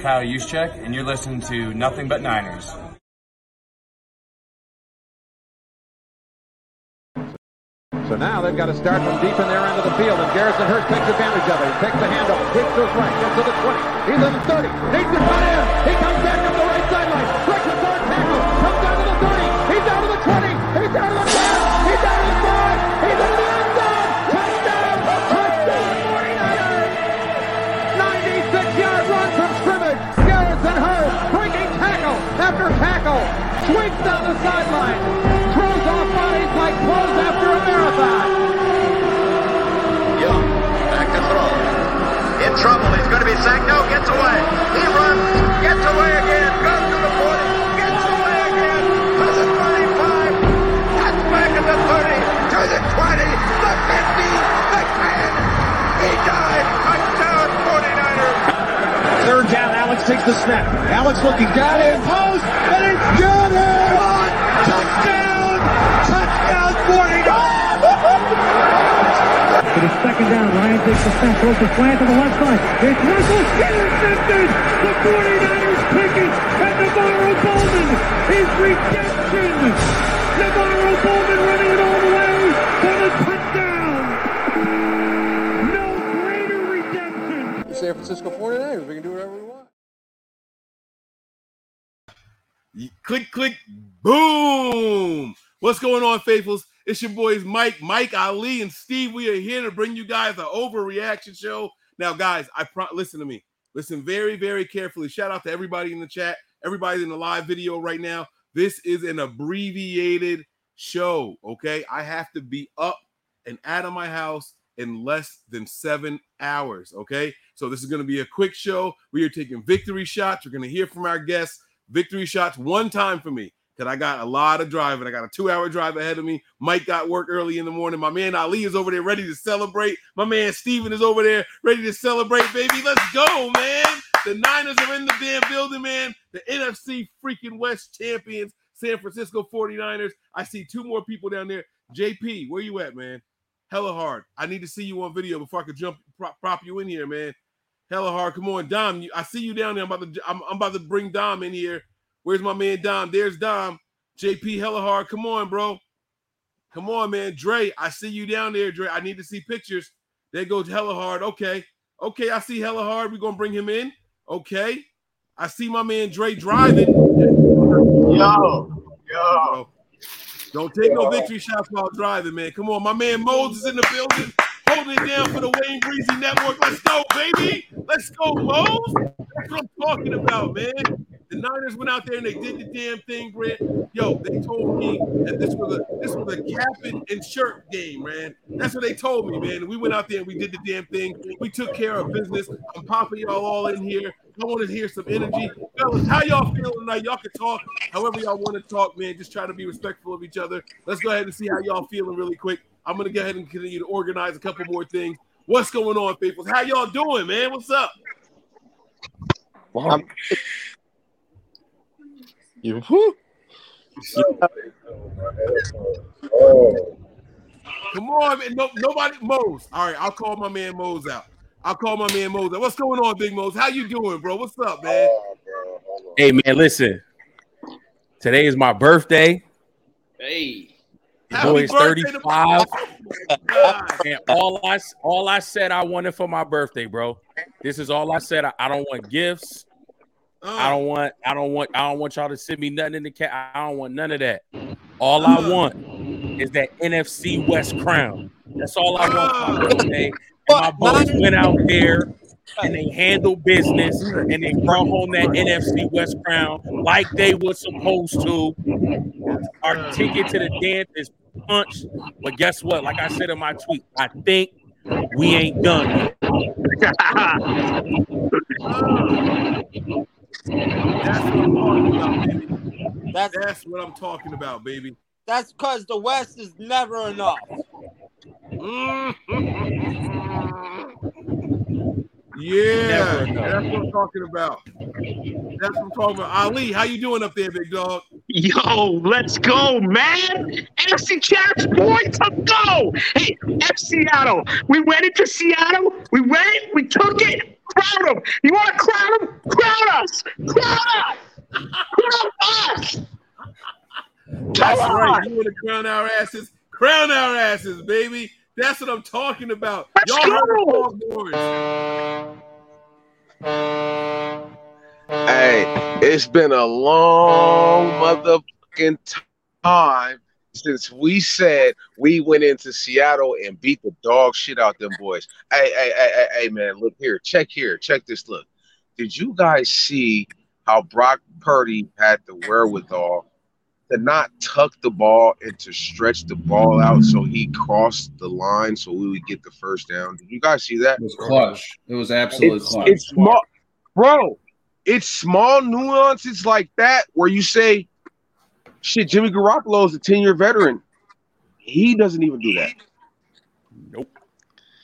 Kyle Juszczyk, and you're listening to Nothing But Niners. So now they've got to start from deep in their end of the field, and Garrison Hearst takes advantage of it. He takes the handoff, hits to his right, gets to the 20. He's in the 30, needs to cut in. He comes back Swings down the sideline. Throws off bodies like clothes after a marathon. Young, back to throw. In trouble, he's going to be sacked. No, gets away. He runs, gets away again, Alex takes the snap. Alex looking down in post, and it's good. Touchdown! Touchdown, 49! It is second down. Ryan takes the snap, throws the slant to the left side. It's Russell intercepted. The 49ers pick it, and NaVorro Bowman is redemption. NaVorro Bowman running it all the way for the touchdown. No greater redemption. San Francisco 49ers, we can do whatever we want. Click, click, boom. What's going on, faithfuls? It's your boys Mike, Mike Ali, and Steve. We are here to bring you guys an overreaction show. Now, guys, I pro- listen to me. Listen very, very carefully. Shout out to everybody in the chat, everybody in the live video right now. This is an abbreviated show. Okay, I have to be up and out of my house in less than seven hours. Okay, so this is going to be a quick show. We are taking victory shots. We're going to hear from our guests. Victory shots one time for me because I got a lot of driving. I got a two hour drive ahead of me. Mike got work early in the morning. My man Ali is over there ready to celebrate. My man Steven is over there ready to celebrate, baby. Let's go, man. The Niners are in the damn building, man. The NFC freaking West champions, San Francisco 49ers. I see two more people down there. JP, where you at, man? Hella hard. I need to see you on video before I could jump prop, prop you in here, man. Hella hard. Come on, Dom. You, I see you down there. I'm about to I'm, I'm about to bring Dom in here. Where's my man Dom? There's Dom. JP hella hard. Come on, bro. Come on, man. Dre, I see you down there, Dre. I need to see pictures. There goes hella hard. Okay. Okay, I see hella hard. We're gonna bring him in. Okay. I see my man Dre driving. Yo, yo. Don't take no victory shots while driving, man. Come on, my man Moses in the building, holding it down for the Wayne Breezy Network. Let's go, baby. Let's go, Mose. That's what I'm talking about, man. The Niners went out there and they did the damn thing, Brent. Yo, they told me that this was a this was a cap and, shirt game, man. That's what they told me, man. We went out there and we did the damn thing. We took care of business. I'm popping y'all all in here. I want to hear some energy. Fellas, how y'all feeling tonight? Y'all can talk however y'all want to talk, man. Just try to be respectful of each other. Let's go ahead and see how y'all feeling really quick. I'm gonna go ahead and continue to organize a couple more things. What's going on, people? How y'all doing, man? What's up? You, Come on, man. No, nobody Mose. All right, I'll call my man Mose out. I'll call my man Mose out. What's going on, Big Mose? How you doing, bro? What's up, man? hey man, listen. Today is my birthday. Hey. Happy Boy's birthday to- 35. God. And all I all I said I wanted for my birthday, bro. This is all I said. I, I don't want gifts. I Uh, don't want I don't want I don't want y'all to send me nothing in the cat. I don't want none of that. All I want is that NFC West crown. That's all I want my. And my boys went out there and they handled business and they brought home that NFC West crown like they were supposed to. Our ticket to the dance is punched. But guess what? Like I said in my tweet, I think we ain't done. yet. That's what I'm talking about, baby. That's That's what I'm talking about, baby. that's because the West is never enough. Yeah, Never enough. that's what I'm talking about. That's what I'm talking about. Ali, how you doing up there, big dog? Yo, let's go, man. NFC Champs, boy, to go. Hey, F Seattle. We went into Seattle. We went, we took it. Crown him. You want to crown him? Crown us. Crown us. Crown us. That's Come right. on. You want to crown our asses? Crown our asses, baby. That's what I'm talking about. Let's Y'all heard the go. Foghorns. Hey, it's been a long motherfucking time since we said we went into Seattle and beat the dog shit out them boys. Hey, hey, hey, hey, hey, man, look here. Check here. Check this. Look. Did you guys see how Brock Purdy had the wherewithal to not tuck the ball and to stretch the ball out so he crossed the line so we would get the first down? Did you guys see that? It was clutch. It was absolutely It's, clutch. it's small, bro. It's small nuances like that where you say, "Shit, Jimmy Garoppolo is a ten-year veteran. He doesn't even do that." Nope.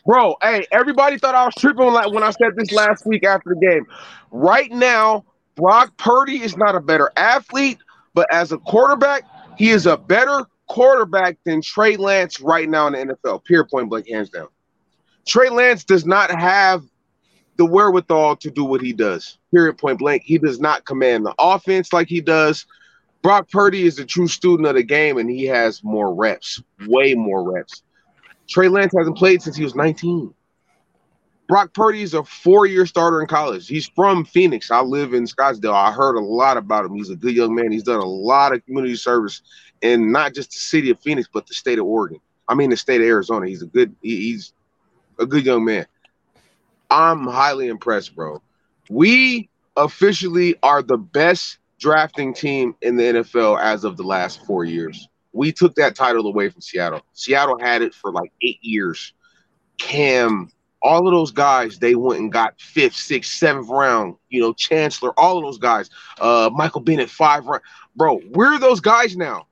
Bro, hey, everybody thought I was tripping when I- when I said this last week after the game. Right now, Brock Purdy is not a better athlete, but as a quarterback, he is a better quarterback than Trey Lance right now in the NFL. Period, point blank, hands down. Trey Lance does not have the wherewithal to do what he does. Period, point blank. He does not command the offense like he does. Brock Purdy is a true student of the game, and he has more reps, way more reps. Trey Lance hasn't played since he was 19. Brock Purdy is a four-year starter in college. He's from Phoenix. I live in Scottsdale. I heard a lot about him. He's a good young man. He's done a lot of community service in not just the city of Phoenix, but the state of Oregon. I mean, the state of Arizona. He's a good. he- He's a good young man. I'm highly impressed, bro. We officially are the best drafting team in the NFL as of the last four years. We took that title away from Seattle. Seattle had it for like eight years. Kam, all of those guys, they went and got fifth, sixth, seventh round. You know, Chancellor, all of those guys. Uh, Michael Bennett, five round. Bro, we're those guys now.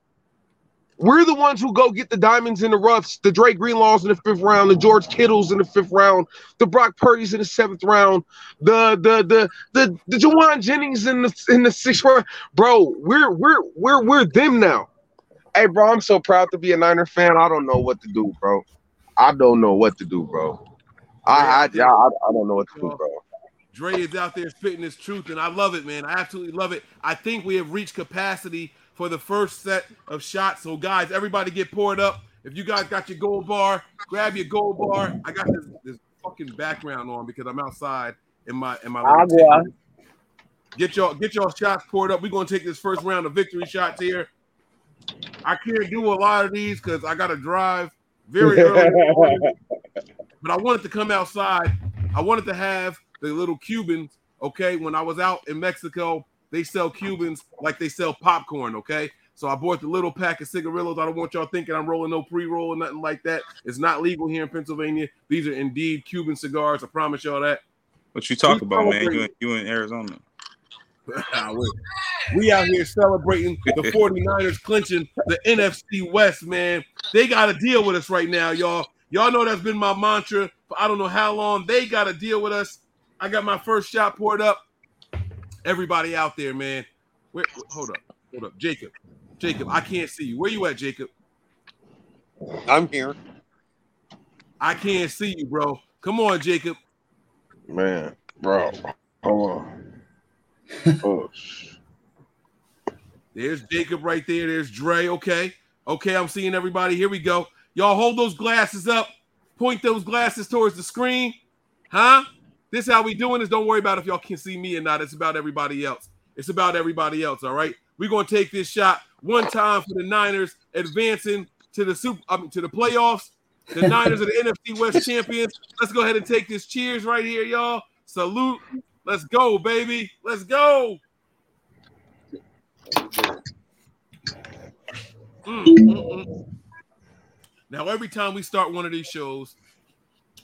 We're the ones who go get the diamonds in the roughs, the Dre Greenlaws in the fifth round, the George Kittles in the fifth round, the Brock Purdy's in the seventh round, the the the the the Jauan Jennings in the in the sixth round. Bro, we're we're we're we're them now. Hey, bro, I'm so proud to be a Niner fan. I don't know what to do, bro. I don't know what to do, bro. I I, I, I don't know what to do, bro. Dre is out there spitting his truth, and I love it, man. I absolutely love it. I think we have reached capacity for the first set of shots. So, guys, everybody get poured up. If you guys got your gold bar, grab your gold bar. I got this, this fucking background on because I'm outside in my in my. Agua. Ah, tent. Get your get your shots poured up. We're gonna take this first round of victory shots here. I can't do a lot of these because I gotta drive very early. morning but I wanted to come outside. I wanted to have the little Cubans, okay? When I was out in Mexico, they sell Cubans like they sell popcorn, okay? So I bought the little pack of cigarillos. I don't want y'all thinking I'm rolling no pre-roll or nothing like that. It's not legal here in Pennsylvania. These are indeed Cuban cigars. I promise y'all that. What you talk about, man? You in, you in Arizona? we out here celebrating the 49ers clinching the NFC West, man. They got to deal with us right now, y'all. Y'all know that's been my mantra for I don't know how long. They got to deal with us. I got my first shot poured up. Everybody out there, man. Where, hold up, hold up, Jacob. Jacob, I can't see you. Where you at, Jacob? I'm here. I can't see you, bro. Come on, Jacob. Man, bro. Hold on. Oh, There's Jacob right there. There's Dre. Okay. Okay, I'm seeing everybody. Here we go. Y'all hold those glasses up. Point those glasses towards the screen. Huh? This how we doing this. Don't worry about if y'all can see me or not. It's about everybody else. It's about everybody else. All right. We're gonna take this shot one time for the Niners advancing to the super I mean, to the playoffs. The Niners are the NFC West champions. Let's go ahead and take this. Cheers right here, y'all. Salute. Let's go, baby. Let's go. Mm, mm, mm. Now, every time we start one of these shows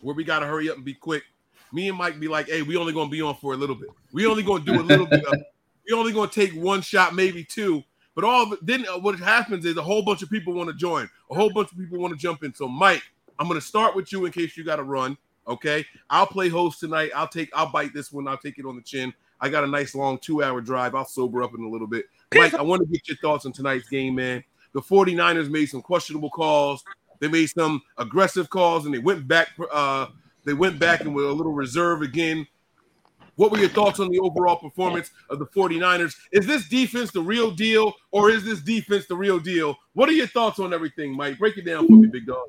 where we got to hurry up and be quick, me and Mike be like, hey, we only going to be on for a little bit. We only going to do a little bit of We only going to take one shot, maybe two. But all of it, then uh, what happens is a whole bunch of people want to join. A whole bunch of people want to jump in. So, Mike, I'm going to start with you in case you got to run. Okay. I'll play host tonight. I'll take, I'll bite this one. I'll take it on the chin. I got a nice long two hour drive. I'll sober up in a little bit. Mike, I want to get your thoughts on tonight's game, man. The 49ers made some questionable calls. They made some aggressive calls and they went back. Uh, they went back and were a little reserve again. What were your thoughts on the overall performance of the 49ers? Is this defense the real deal, or is this defense the real deal? What are your thoughts on everything, Mike? Break it down for me, big dog.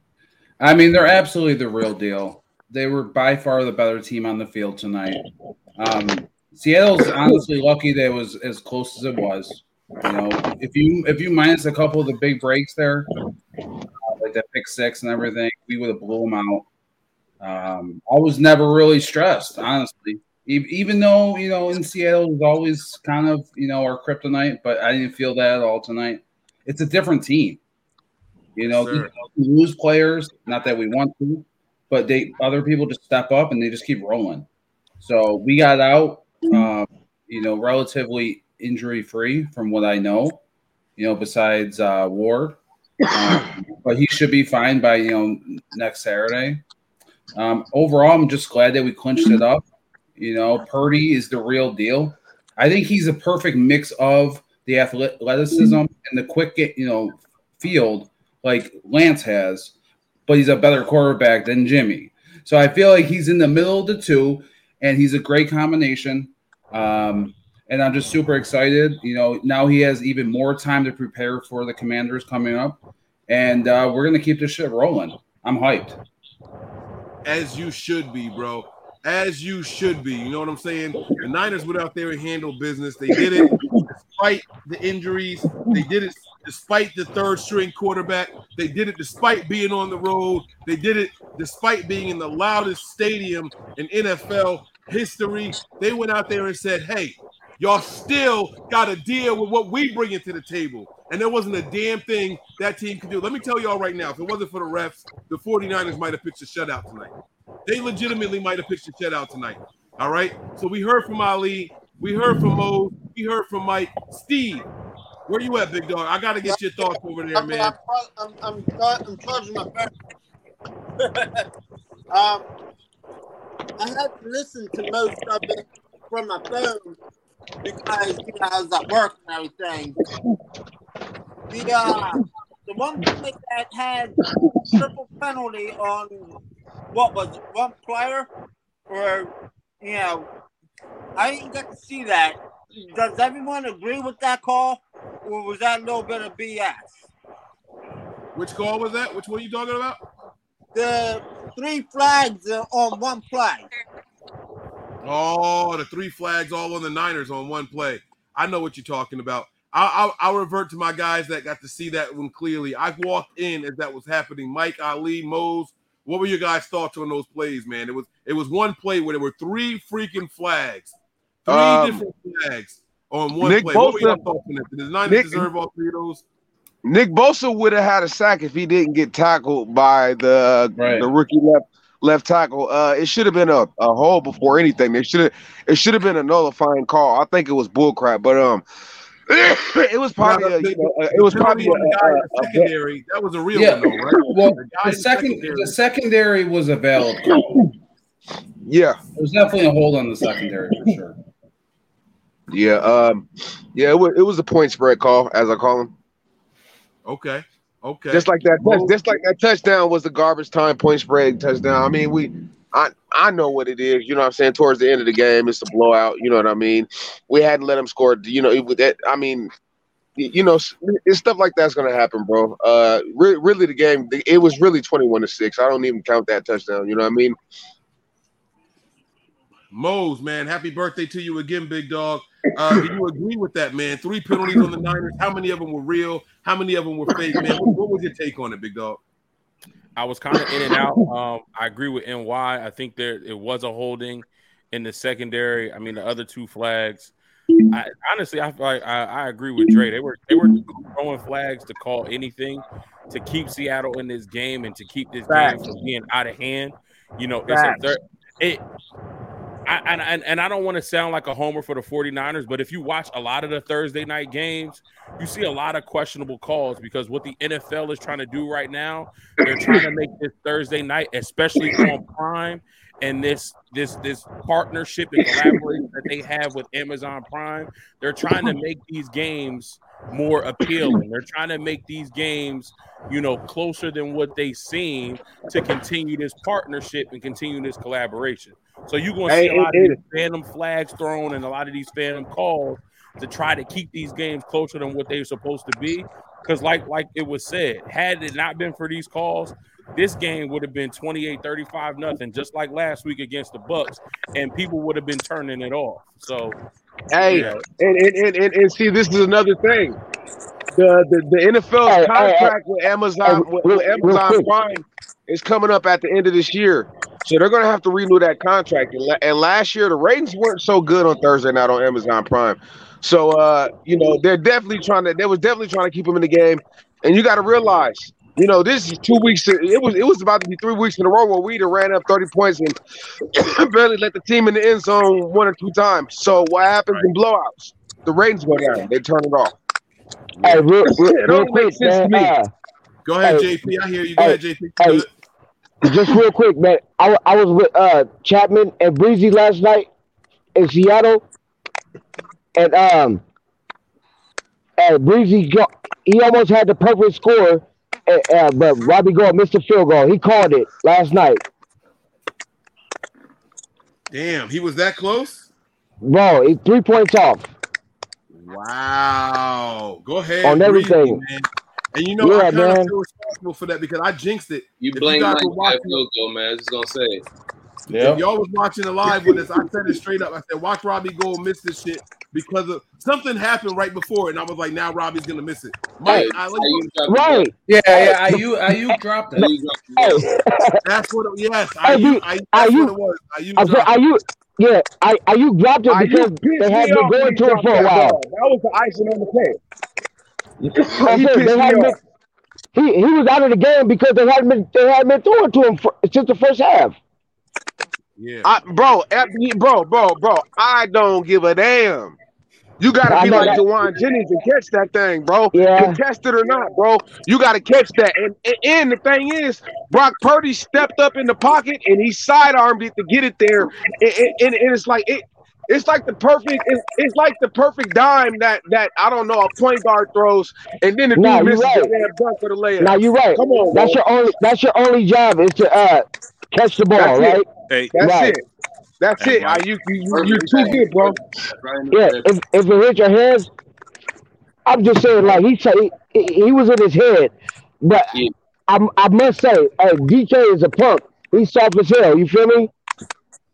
I mean, they're absolutely the real deal. They were by far the better team on the field tonight. Um, Seattle's honestly lucky that it was as close as it was. You know, if you if you minus a couple of the big breaks there, uh, like that pick six and everything, we would have blew them out. Um, I was never really stressed, honestly. Even though you know in Seattle was always kind of you know our kryptonite, but I didn't feel that at all tonight. It's a different team. You know, Sure. we lose players, not that we want to, but they other people just step up and they just keep rolling. So we got out, um, you know, relatively injury free from what I know. You know, besides uh, Ward, um, but he should be fine by you know next Saturday. Um, overall, I'm just glad that we clinched it up. You know, Purdy is the real deal. I think he's a perfect mix of the athleticism and the quick, you know, field like Lance has, but he's a better quarterback than Jimmy. So I feel like he's in the middle of the two, and he's a great combination. Um, and I'm just super excited. You know, now he has even more time to prepare for the Commanders coming up, and uh, we're gonna keep this shit rolling. I'm hyped. As you should be, bro. As you should be. You know what I'm saying? The Niners went out there and handled business. They did it despite the injuries. They did it despite the third string quarterback. They did it despite being on the road. They did it despite being in the loudest stadium in NFL history. They went out there and said, hey, y'all still got to deal with what we bring into the table. And there wasn't a damn thing that team could do. Let me tell y'all right now, if it wasn't for the refs, the 49ers might have pitched a shutout tonight. They legitimately might have pitched a shutout tonight. All right. So we heard from Ali. We heard from Mo. We heard from Mike. Steve, where you at, big dog? I got to get your thoughts over there, man. I'm, I'm, I'm, I'm charging my phone. um, I had to listen to most of it from my phone because you know I was at work and everything. The uh, the one play that had triple penalty on what was it, one player, or you know, I didn't get to see that. Does everyone agree with that call, or was that a little bit of BS? Which call was that? Which one are you talking about? The three flags on one play. Oh, the three flags all on the Niners on one play. I know what you're talking about. I'll, I'll, I'll revert to my guys that got to see that one clearly. I walked in as that was happening. Mike, Ali, Mose. What were your guys' thoughts on those plays, man? It was it was one play where there were three freaking flags, three Um, different flags on one Nick play. what were your thoughts on that? Did the Niners Nick- deserve all three of those? Nick Bosa would have had a sack if he didn't get tackled by the Right. the rookie left left tackle. Uh, it should have been a, a hole before anything. They should have it should have been a nullifying call. I think it was bullcrap, but um, it was probably Now, a, you know, uh, it was probably penalty on the a, a, a, secondary. That was a real Yeah. one, though, right? Well, The the second secondary- the secondary was a valid call. yeah There's definitely a hold on the secondary for sure. yeah um yeah it was, it was a point spread call as I call them. Okay, okay. Just like that, Mo- just like that touchdown was the garbage time point spread touchdown. I mean, we, I, I know what it is. You know what I'm saying? Towards the end of the game, it's a blowout. You know what I mean? We hadn't let them score. You know, that. I mean, you know, it's stuff like that's gonna happen, bro. Uh, re- really, the game, it was really 21 to six. I don't even count that touchdown. You know what I mean? Mose, man, happy birthday to you again, big dog. Uh, do you agree with that, man? Three penalties on the Niners. How many of them were real? How many of them were fake, man? What, what was your take on it, big dog? I was kind of in and out. Um, I agree with NY. I think there it was a holding in the secondary. I mean, the other two flags. I, honestly, I feel like I, I agree with Dre. They were they were throwing flags to call anything to keep Seattle in this game and to keep this Facts. game from being out of hand. You know, it's a third. It. And, and, and I don't want to sound like a homer for the 49ers, but if you watch a lot of the Thursday night games, you see a lot of questionable calls because what the NFL is trying to do right now, they're trying to make this Thursday night, especially on Prime, and this this this partnership and collaboration that they have with Amazon Prime, they're trying to make these games more appealing. They're trying to make these games, you know, closer than what they seem to continue this partnership and continue this collaboration. So you're going to see a lot of these phantom flags thrown and a lot of these phantom calls to try to keep these games closer than what they're supposed to be. Because, like, like it was said, had it not been for these calls, this game would have been 28 35 nothing, just like last week against the Bucs, and people would have been turning it off. So, Hey, Yeah. and, and, and, and, and see, this is another thing. The the, the NFL's Hey, hey, contract with Amazon hey, with, real- with Amazon quick. Prime is coming up at the end of this year, so they're going to have to renew that contract. And, and last year, the ratings weren't so good on Thursday night on Amazon Prime. So, uh, you know, they're definitely trying to. They was definitely trying to keep him in the game. And you got to realize, you know, this is two weeks. It was it was about to be three weeks in a row where we done ran up thirty points and barely let the team in the end zone one or two times. So what happens in blowouts? The ratings go down. They turn it off. Hey, real, real, It real don't quick, make sense to man. me. Uh, Go ahead, Hey. JP. I hear you. Go Hey. ahead, JP. Hey. Just real quick, man. I, I was with uh Chapman and Breezy last night in Seattle, and um, and Breezy got he almost had the perfect score, uh, uh, but Robbie Gould missed the field goal. He called it last night, Damn, he was that close. bro. He three points off. Wow. Go ahead. On Breezy, everything. man. And you know, Yeah, I kind of man. feel responsible for that because I jinxed it. You If blame guys Mike were for that watching- field goal, man. I was just gonna say. If y'all was watching the live with us, I said it straight up. I said, watch Robbie go miss this shit because of something happened right before it. And I was like, now Robbie's gonna miss it. Mike, I like Right. Yeah, yeah. Aiyuk, Aiyuk dropped it. Hey, That's what it, yes, Hey, I, dude, I, that's Aiyuk what it was. I I are you? Yeah, I are you dropped it because they had been off going to it for a while. That was the icing on the cake. He pissed they me hadn't been, off. he he was out of the game because they hadn't been they hadn't been throwing to him for, since the first half. Yeah. I, bro, bro, bro, bro. I don't give a damn. You gotta I be like that. Jauan Jennings and catch that thing, bro. Yeah. Contest it or not, bro. You gotta catch that. And, and and the thing is, Brock Purdy stepped up in the pocket and he sidearmed it to get it there. And, and, and it's like it. It's like the perfect. It's, it's like the perfect dime that that I don't know a point guard throws, and then the dude Nah, misses right. the damn dunk for the layup. Now you're right. Come on, that's bro. your only that's your only job is to uh catch the ball, That's it. Right? Hey, That's Right. it. That's Hey, it. Mike. You, you, you, you're too good, bro. Yeah. If if it hit your hands, I'm just saying like he said he, he was in his head, but Yeah. I I must say, hey, DK is a punk. He's soft as hell. You feel me?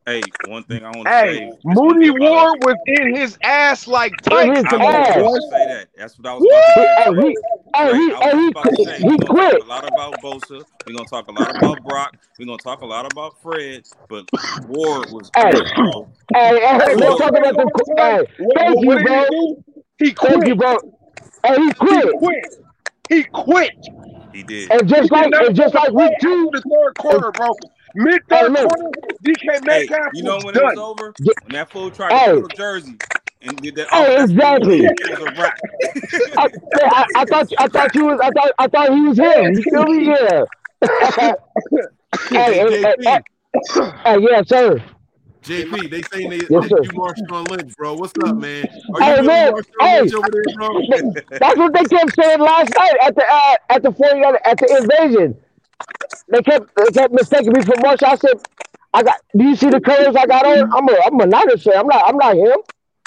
Hey, one thing I want to Hey, say. Mooney Ward was in his ass like In his tight. ass. I boy. was about to say that. That's what I was He, about to say. hey, he, hey, he, Right, hey, he, about to say, he quit. talk a lot about Bosa. We're gonna talk a lot about Brock. We're gonna talk a lot about Fred. But Ward was Hey. good, bro. Hey, hey, Hey, let's talk about the. what- Hey, what- thank what you, bro. he do? He Thank you, quit. bro. Hey, he He quit. quit. He quit. He did. And just He like, and just like play week two, the third quarter, bro. Mid third look. quarter, DK Hey, Metcalf you know was when it was over? Yeah. When that fool tried Hey. to pull the jersey and did that. Hey, oh, exactly. It was a wrap. I, I, I thought, I thought you was, I thought, I thought he was him. You feel me? Yeah. hey, hey, hey, hey, hey, yeah, sir. JP, they saying they Yes, yes, you Marshawn Lynch, bro. What's up, man? Are Hey, you really man. Hey. Lynch over there, bro? That's what they kept saying last night at the uh, at the 40 at the invasion. They kept they kept mistaking me for Marshall. I said, I got. Do you see the colors I got on? I'm a I'm a Niners fan. I'm not I'm not him.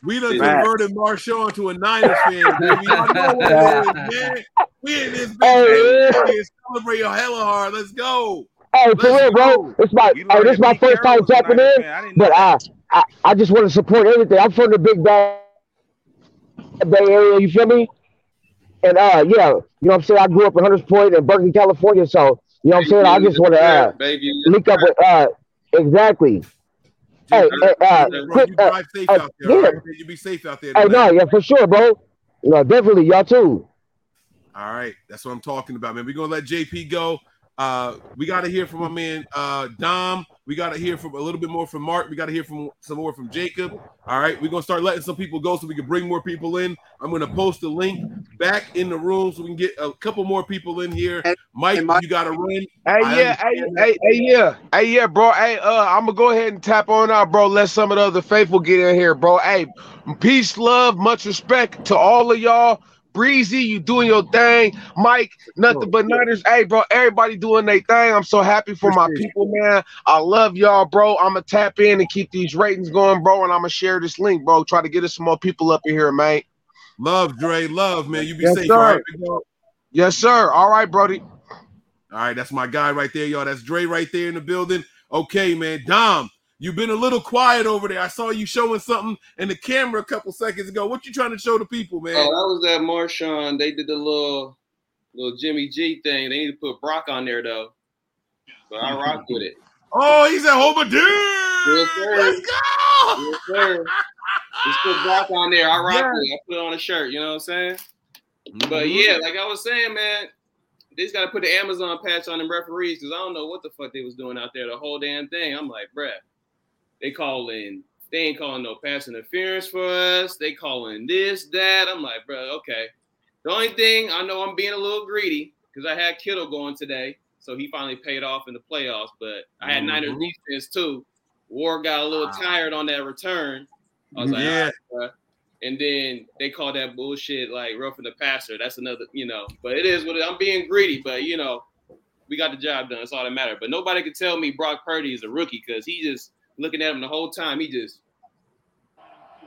We done Man. converted Marshawn to a Niners fan, baby. Y'all know what it is, man. We in this bitch, Hey, baby. We celebrate hella hard. Let's go. Hey, for Let's real, bro. go. It's my You hey, this is my first time was a tapping in. I but I, I I just want to support everything. I'm from the Big Bay Bay Area. You feel me? And uh, yeah, you know what I'm saying. I grew up in Hunters Point and Berkeley, California. So you know what I'm saying. I just want to uh, link up with uh, exactly. Hey, hey, uh, Bro, quick, you uh, drive safe uh, out there, yeah. right? You be safe out there. Hey, no, yeah, for sure, bro. No, definitely, y'all too. All right, that's what I'm talking about, man. We're gonna let JP go. Uh, we got to hear from my man uh, Dom. We got to hear from a little bit more from Mark. We got to hear from some more from Jacob. All right, we're gonna start letting some people go so we can bring more people in. I'm gonna post a link back in the room so we can get a couple more people in here. Hey, Mike, hey, you got to run. Hey, I yeah, hey, hey, hey, yeah, hey, yeah, bro. Hey, uh, I'm gonna go ahead and tap on out, bro. Let some of the other faithful get in here, bro. Hey, peace, love, much respect to all of y'all. Breezy, you doing your thing. Mike, nothing but Niners. Hey, bro, everybody doing their thing. I'm so happy for my people, man. I love y'all, bro. I'm gonna tap in and keep these ratings going, bro. And I'm gonna share this link, bro. Try to get us some more people up in here, man. Love, Dre. Love, man. You be Yes, safe. sir. all right, big dog? Yes, sir. All right, Brody. All right, that's my guy right there, y'all. That's Dre right there in the building. Okay, man. Dom, you've been a little quiet over there. I saw you showing something in the camera a couple seconds ago. What you trying to show the people, man? Oh, that was that Marshawn. They did the little little Jimmy G thing. They need to put Brock on there though. But I rock with it. Oh, he's at Homer Dude. Yes, sir. Let's go. Yes, sir. Just put Brock on there. I rock with it. I put it on a shirt. You know what I'm saying? But Mhm. yeah, like I was saying, man, they just got to put the Amazon patch on them referees because I don't know what the fuck they was doing out there the whole damn thing. I'm like, bruh, they calling, they ain't calling no pass interference for us. They calling this, that. I'm like, bro, okay. The only thing I know I'm being a little greedy because I had Kittle going today, so he finally paid off in the playoffs. But I had Niners Mhm. defense too. War got a little tired on that return. I was like, Yeah. "All right, and then they call that bullshit like roughing the passer. That's another, you know. But it is what it, I'm being greedy, but you know, we got the job done. That's all that matters. But nobody could tell me Brock Purdy is a rookie because he just looking at him the whole time. He just,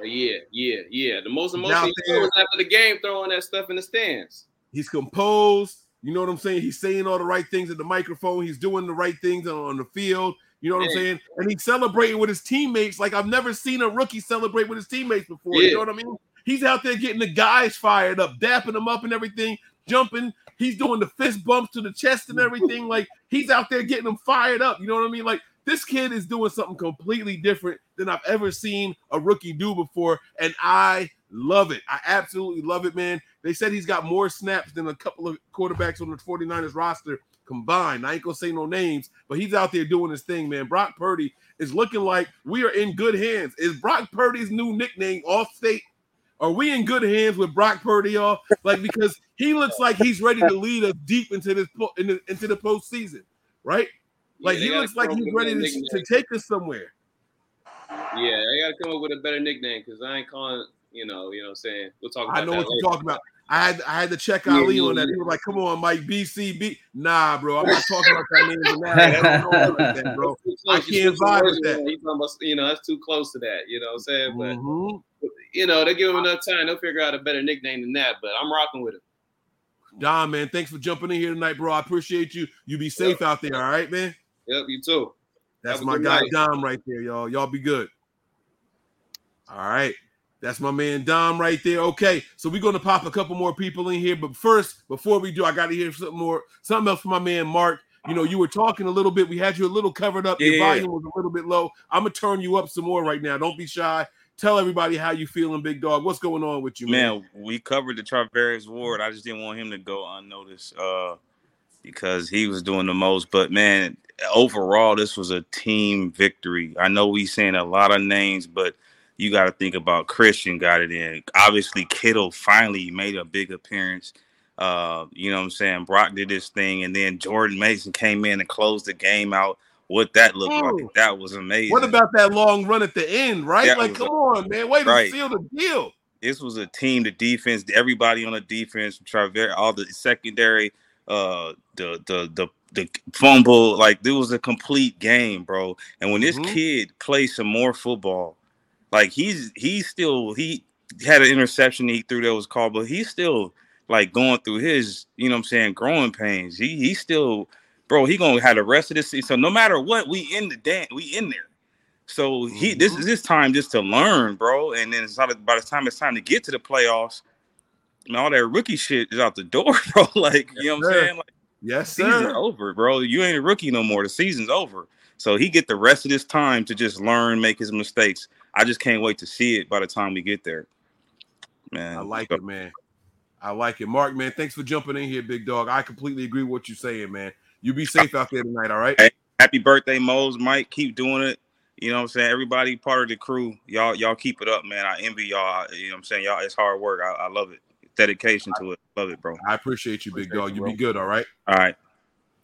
yeah, yeah, yeah. The most emotional was after the game throwing that stuff in the stands. He's composed. You know what I'm saying? He's saying all the right things at the microphone. He's doing the right things on, on the field. You know what I'm saying? And he's celebrating with his teammates like I've never seen a rookie celebrate with his teammates before. Yeah. You know what I mean? He's out there getting the guys fired up, dapping them up and everything, jumping. He's doing the fist bumps to the chest and everything. Like he's out there getting them fired up. You know what I mean? Like this kid is doing something completely different than I've ever seen a rookie do before. And I love it. I absolutely love it, man. They said he's got more snaps than a couple of quarterbacks on the 49ers roster combined. I ain't gonna say no names, but he's out there doing his thing, man. Brock Purdy is looking like we are in good hands. Is Brock Purdy's new nickname off state? Are we in good hands with Brock Purdy, y'all? Like because he looks like he's ready to lead us deep into this po- in the, into the postseason, right? Like Yeah, he looks like he's ready to, to take us somewhere. Yeah, I gotta come up with a better nickname because I ain't calling. You know, you know what I'm saying. We'll talk about I know what you're talking about. I had I had to check Yeah, Ali yeah, on that. He was like, "Come on, Mike, BCB." Nah, bro, I'm not talking about that name tonight. I don't know like that, bro. I. You can't vibe with that. around. You you know, that's too close to that. You know what I'm saying? But Mhm. you know, they give him enough time. They'll figure out a better nickname than that. But I'm rocking with him. Don, man, thanks for jumping in here tonight, bro. I appreciate you. You be safe out there, all right, man. Yep, you too. That's my guy night. Dom right there, y'all. Y'all be good. All right. That's my man Dom right there. Okay, so we're gonna pop a couple more people in here, but first, before we do, I gotta hear something more, something else from my man Mark. You know, you were talking a little bit. We had you a little covered up. Your volume was a little bit low. I'm gonna turn you up some more right now. Don't be shy. Tell everybody how you feeling, big dog. What's going on with you, man? Man, we covered the Charvarius Ward. I just didn't want him to go unnoticed uh, because he was doing the most. But man, overall, this was a team victory. I know we saying a lot of names, but you got to think about Christian got it in. Obviously, Kittle finally made a big appearance. Uh, you know what I'm saying? Brock did this thing, and then Jordan Mason came in and closed the game out. What that looked Oh. like, that was amazing. What about that long run at the end, right? That like, come a- on, man. Way to Right. seal the deal. this was a team, the defense, everybody on the defense, Traver, all the secondary, uh, the the the the fumble, like there was a complete game, bro. And when this Mhm. kid plays some more football, like he's he's still he had an interception he threw that was called, but he's still like going through his, you know what I'm saying, growing pains. He he's still, bro, he gonna have the rest of this season. So no matter what, we in the dan we in there. So he this is his time just to learn, bro. And then it's not, by the time it's time to get to the playoffs, man, all that rookie shit is out the door, bro. Like, you know what I'm saying? Like Yes, season's sir. over, bro. You ain't a rookie no more. The season's over. So he get the rest of this time to just learn, make his mistakes. I just can't wait to see it by the time we get there. Man. I like it, man. I like it. Mark, man, thanks for jumping in here, big dog. I completely agree with what you're saying, man. You be safe out there tonight, all right? Hey, happy birthday, Mose. Mike, keep doing it. You know what I'm saying? Everybody part of the crew. Y'all, y'all keep it up, man. I envy y'all. You know what I'm saying? Y'all, it's hard work. I, I love it. Dedication to it. Love it, bro. I appreciate you, big Appreciate dog. you, You be good, all right? All right.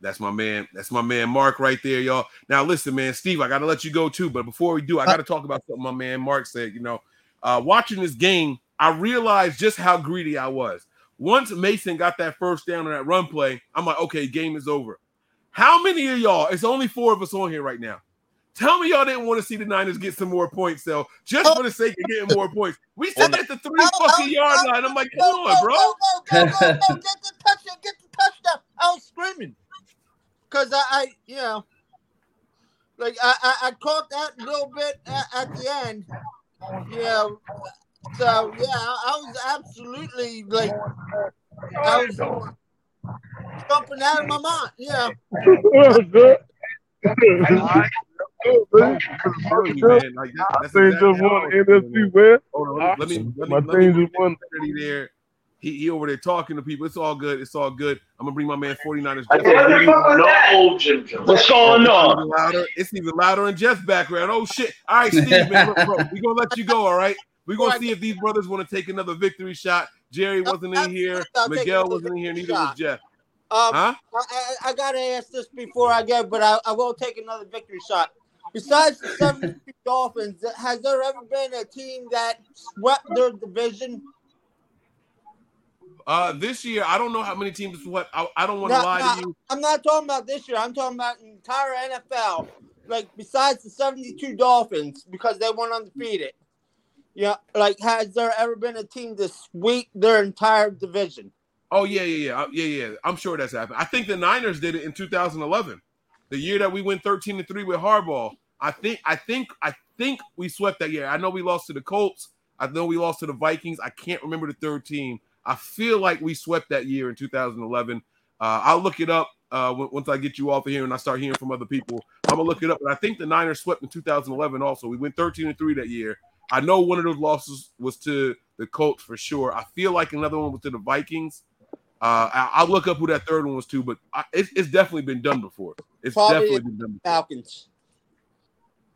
That's my man. That's my man Mark right there, y'all. Now listen, man, Steve, I gotta let you go too. But before we do, I gotta talk about something my man Mark said. You know, uh, watching this game, I realized just how greedy I was. Once Mason got that first down on that run play, I'm like, okay, game is over. How many of y'all? It's only four of us on here right now. Tell me y'all didn't want to see the Niners get some more points, though, just for the sake of getting more points. We sit at the three oh, oh, fucking yard oh, line. I'm like, come on, bro. Go, go, go, go, go, get the touchdown, get the touchdown. I was screaming. Because I, I, you know, like I, I, I caught that little bit at, at the end. Yeah. so yeah, I, I was absolutely like, I was jumping out of my mind. Yeah. Man, like, that- that's team exactly just how won I the. NFC West. Hold on, let me let me My let me team bring just won. Kennedy there. He, he over there talking to people. It's all good. It's all good. I'm gonna bring my man 49ers. I Jeff said, on. what the fuck was? No, Jim Jones. What's going It's on? even louder. It's even louder in Jeff's background. Oh shit! All right, Steve, man, look, bro, we gonna let you go. All right, we're gonna see if these brothers want to take another victory shot. Jerry wasn't in here. Miguel wasn't in here. Neither was Jeff. Um, Huh? I, I, I gotta ask this before I get, but I, I will take another victory shot. Besides the 72 Dolphins, has there ever been a team that swept their division? Uh, this year, I don't know how many teams swept. I, I don't want to No, lie no, to you. I'm not talking about this year. I'm talking about entire NFL. Like besides the 72 Dolphins, because they went undefeated. Yeah, like has there ever been a team to sweep their entire division? Oh yeah, yeah, yeah, yeah, yeah. I'm sure that's happened. I think the Niners did it in 2011, the year that we went 13 to three with Harbaugh. I think, I think, I think we swept that year. I know we lost to the Colts. I know we lost to the Vikings. I can't remember the third team. I feel like we swept that year in 2011. Uh, I'll look it up uh, once I get you off of here and I start hearing from other people. I'm gonna look it up, but I think the Niners swept in 2011 also. We went 13 and three that year. I know one of those losses was to the Colts for sure. I feel like another one was to the Vikings. Uh, I, I'll look up who that third one was to, but I, it's, it's definitely been done before. It's Probably definitely been done. Before. Falcons.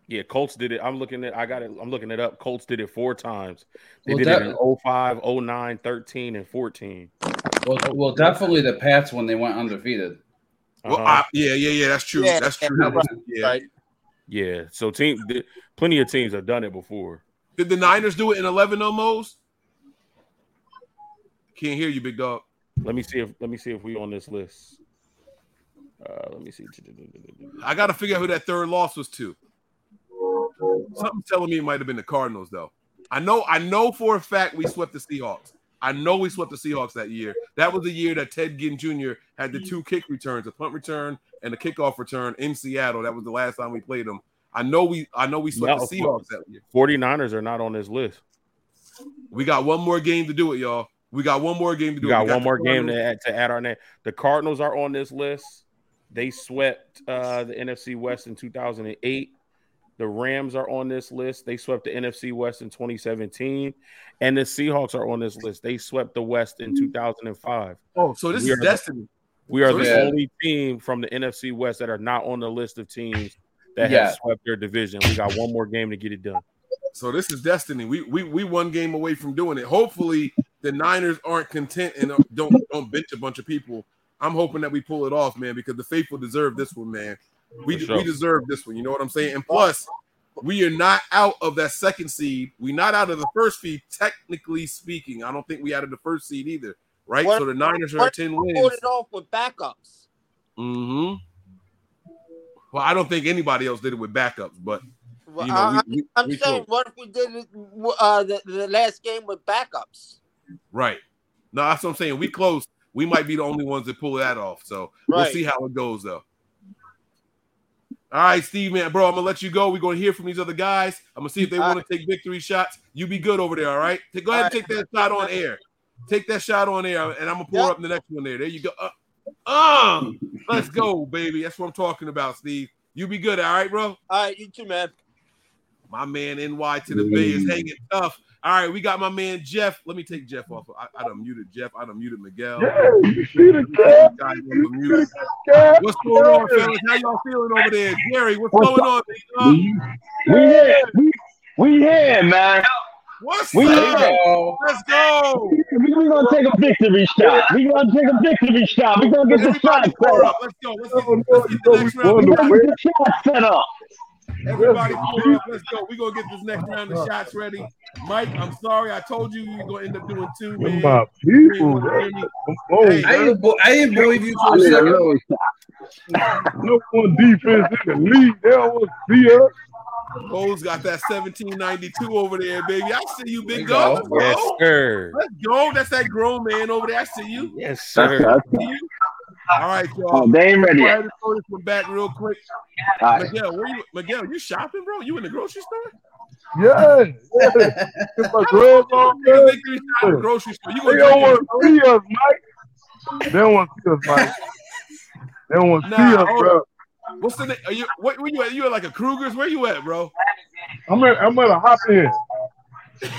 Yeah, Colts did it. I'm looking at I got it. I'm looking it up. Colts did it four times. They Well, did that- it in 05, 09, 13, and 14. Well, well, definitely the Pats when they went undefeated. Well, Uh-huh. I, yeah, yeah, yeah. That's true. Yeah, that's yeah, true. right, yeah. right. Yeah. So team th- plenty of teams have done it before. Did the Niners do it in 11 almost? Can't hear you, big dog. Let me see if let me see if we on this list. Uh, let me see. I got to figure out who that third loss was to. Something's telling me it might have been the Cardinals, though. I know, I know for a fact we swept the Seahawks. I know we swept the Seahawks that year. That was the year that Ted Ginn Jr. had the two kick returns, a punt return and a kickoff return in Seattle. That was the last time we played them. I know we, I know we swept No, the Seahawks that year. 49ers are not on this list. We got one more game to do it, y'all. We got one more game to do We got We one more game to add, to add our name. The Cardinals are on this list. They swept uh, the NFC West in 2008. The Rams are on this list. They swept the NFC West in 2017. And the Seahawks are on this list. They swept the West in 2005. Oh, so this We is are the- destiny. We are So the this is- only team from the NFC West that are not on the list of teams that Yeah. have swept their division. We got one more game to get it done. So this is destiny. We we we one game away from doing it. Hopefully the Niners aren't content and don't don't bench a bunch of people. I'm hoping that we pull it off, man, because the faithful deserve this one, man. We sure. we deserve this one. You know what I'm saying? And plus, we are not out of that second seed. We're not out of the first seed, technically speaking. I don't think we out of the first seed either, right? What- so the Niners are ten wins. pulled it off with backups? hmm Well, I don't think anybody else did it with backups, but Well, you know, I, we, we, am we saying, what if we did uh, the, the last game with backups? Right. No, that's what I'm saying. We close. We might be the only ones that pull that off. So we'll see how it goes, though. All right, Steve, man, bro, I'm gonna let you go. We're gonna hear from these other guys. I'm gonna see if they All want to take victory shots. You be good over there, all right? Go ahead and take that shot on air. Take that shot on air, and I'm gonna pour Yep. up the next one there. There you go. Uh, uh, let's go, baby. That's what I'm talking about, Steve. You be good, all right, bro. All right, you too, man. My man NY to the Bay is mm. hanging tough. All right, we got my man Jeff. Let me take Jeff off. I, I done muted Jeff. I done muted Miguel. Yeah, you see the cat? Guys off of mute. cat? What's going on, fellas? How y'all feeling over there? Jerry, what's, What's going on? big dog? We here. We, we here, man. What's We up? here. Let's go. We, we gonna take a victory shot. We're gonna take a victory shot. We're gonna get the shot Everybody set pour up. up. Let's go. Let's get, let's get the next round. We gonna get the shot set up. Everybody, up. let's go. We're gonna get this next round of shots ready. Mike, I'm sorry. I told you you were gonna end up doing two, man. My You people, ain't wanna hear me. Oh, Hey, I didn't, bo- I didn't believe you for a second. no one defense in the league. They don't want to see us. Bose got that 1792 over there, baby. I see you, big There dog. go. Yes, sir. Let's go. That's that grown man over there. I see you. Yes, sir. us. See you. All right, y'all. Oh, they ain't ready Go yet. ahead and throw this one back real quick. All right. Miguel, where you? Miguel, you shopping, bro? You in the grocery store? Yeah, yeah. My gloves on, Nigga, man. victory shop at the grocery store. You They gonna don't want to see us, Mike. They don't want to see us, Mike. They don't want to Nah, see us, bro. on. What's the name? Are you what? Where you at? You at like a Kroger's? Where you at, bro? I'm at, I'm at a hop in.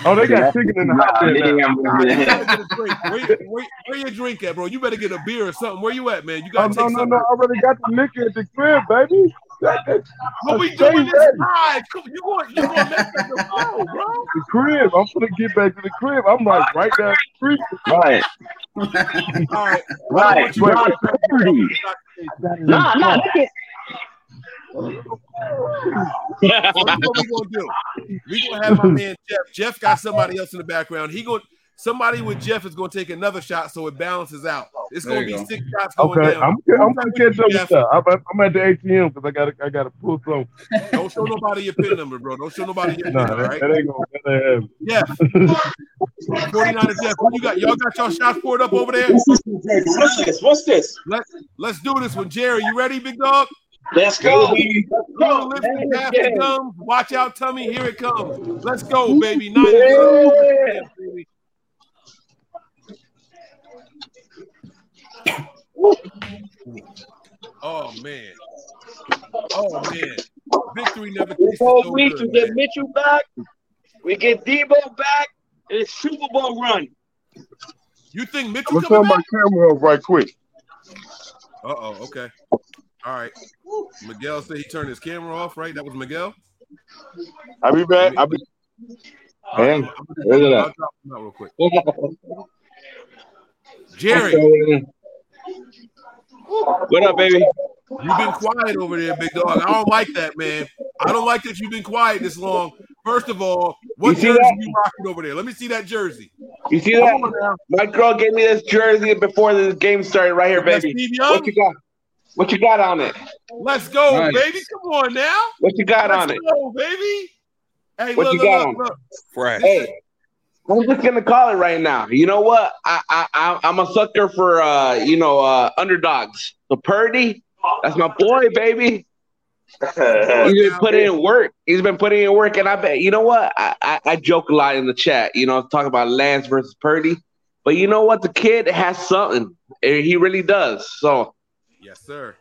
Oh, they got chicken in the hop in. now. You gotta get a drink. Where, where, where your drink at, bro? You better get a beer or something. Where you at, man? You Oh, gotta no, take no, something. no. I already got the liquor at the crib, baby. That, that, What we doing this ready. live? You going? You going to mess up the flow, bro? The crib. I'm gonna get back to the crib. I'm like right down the street. Right. All right. Right. Wait, Nah, nah, look at So this is what we gonna do. We gonna have my man Jeff. Jeff got somebody else in the background. He going somebody with Jeff is gonna take another shot so it balances out. It's There gonna be go. six shots going Okay, down. I'm I'm gonna catch up with that. I'm, I'm at the ATM because I gotta I gotta pull some. Don't show nobody your pin number, bro. Don't show nobody your pin, Nah, all that, right? that ain't gonna that Yeah. 49 to Jeff. What you got? Y'all got y'all shots poured up over there? What's this? What's this? Let, let's do this one. Jerry, you ready, big dog? Let's go. Go, lift the calf it comes. Watch out, tummy. Here it comes. Let's go, baby. Nine to baby. Oh man. Oh man. Victory never tasted This whole week good, we get man. Mitchell back, we get Deebo back, and it's Super Bowl run. You think Mitchell Let's coming turn my camera off right quick. Uh oh, okay. All right. Miguel said he turned his camera off, right? That was Miguel? I'll be back. I'll be. Man, where's it at? I'll drop him real quick. Jerry, What up, baby? you've been quiet over there, big dog. I don't like that, man. I don't like that you've been quiet this long. First of all, what You jersey that? you rocking over there? Let me see that jersey. You see Come that? My girl gave me this jersey before the game started, right here, baby. What you got? What you got on it? Let's go, Nice. baby. Come on now. What you got on Let's it? go, baby. Hey, What look, you look, got look, on? look. Fresh. Hey, I'm just gonna call it right now. You know what? I I I- I'm a sucker for uh you know uh underdogs. So Purdy, that's my boy, baby. He's been putting in work. He's been putting in work, and I bet you know what? I, I I joke a lot in the chat. You know, talking about Lance versus Purdy, but you know what? The kid has something. He really does. So Yes, sir.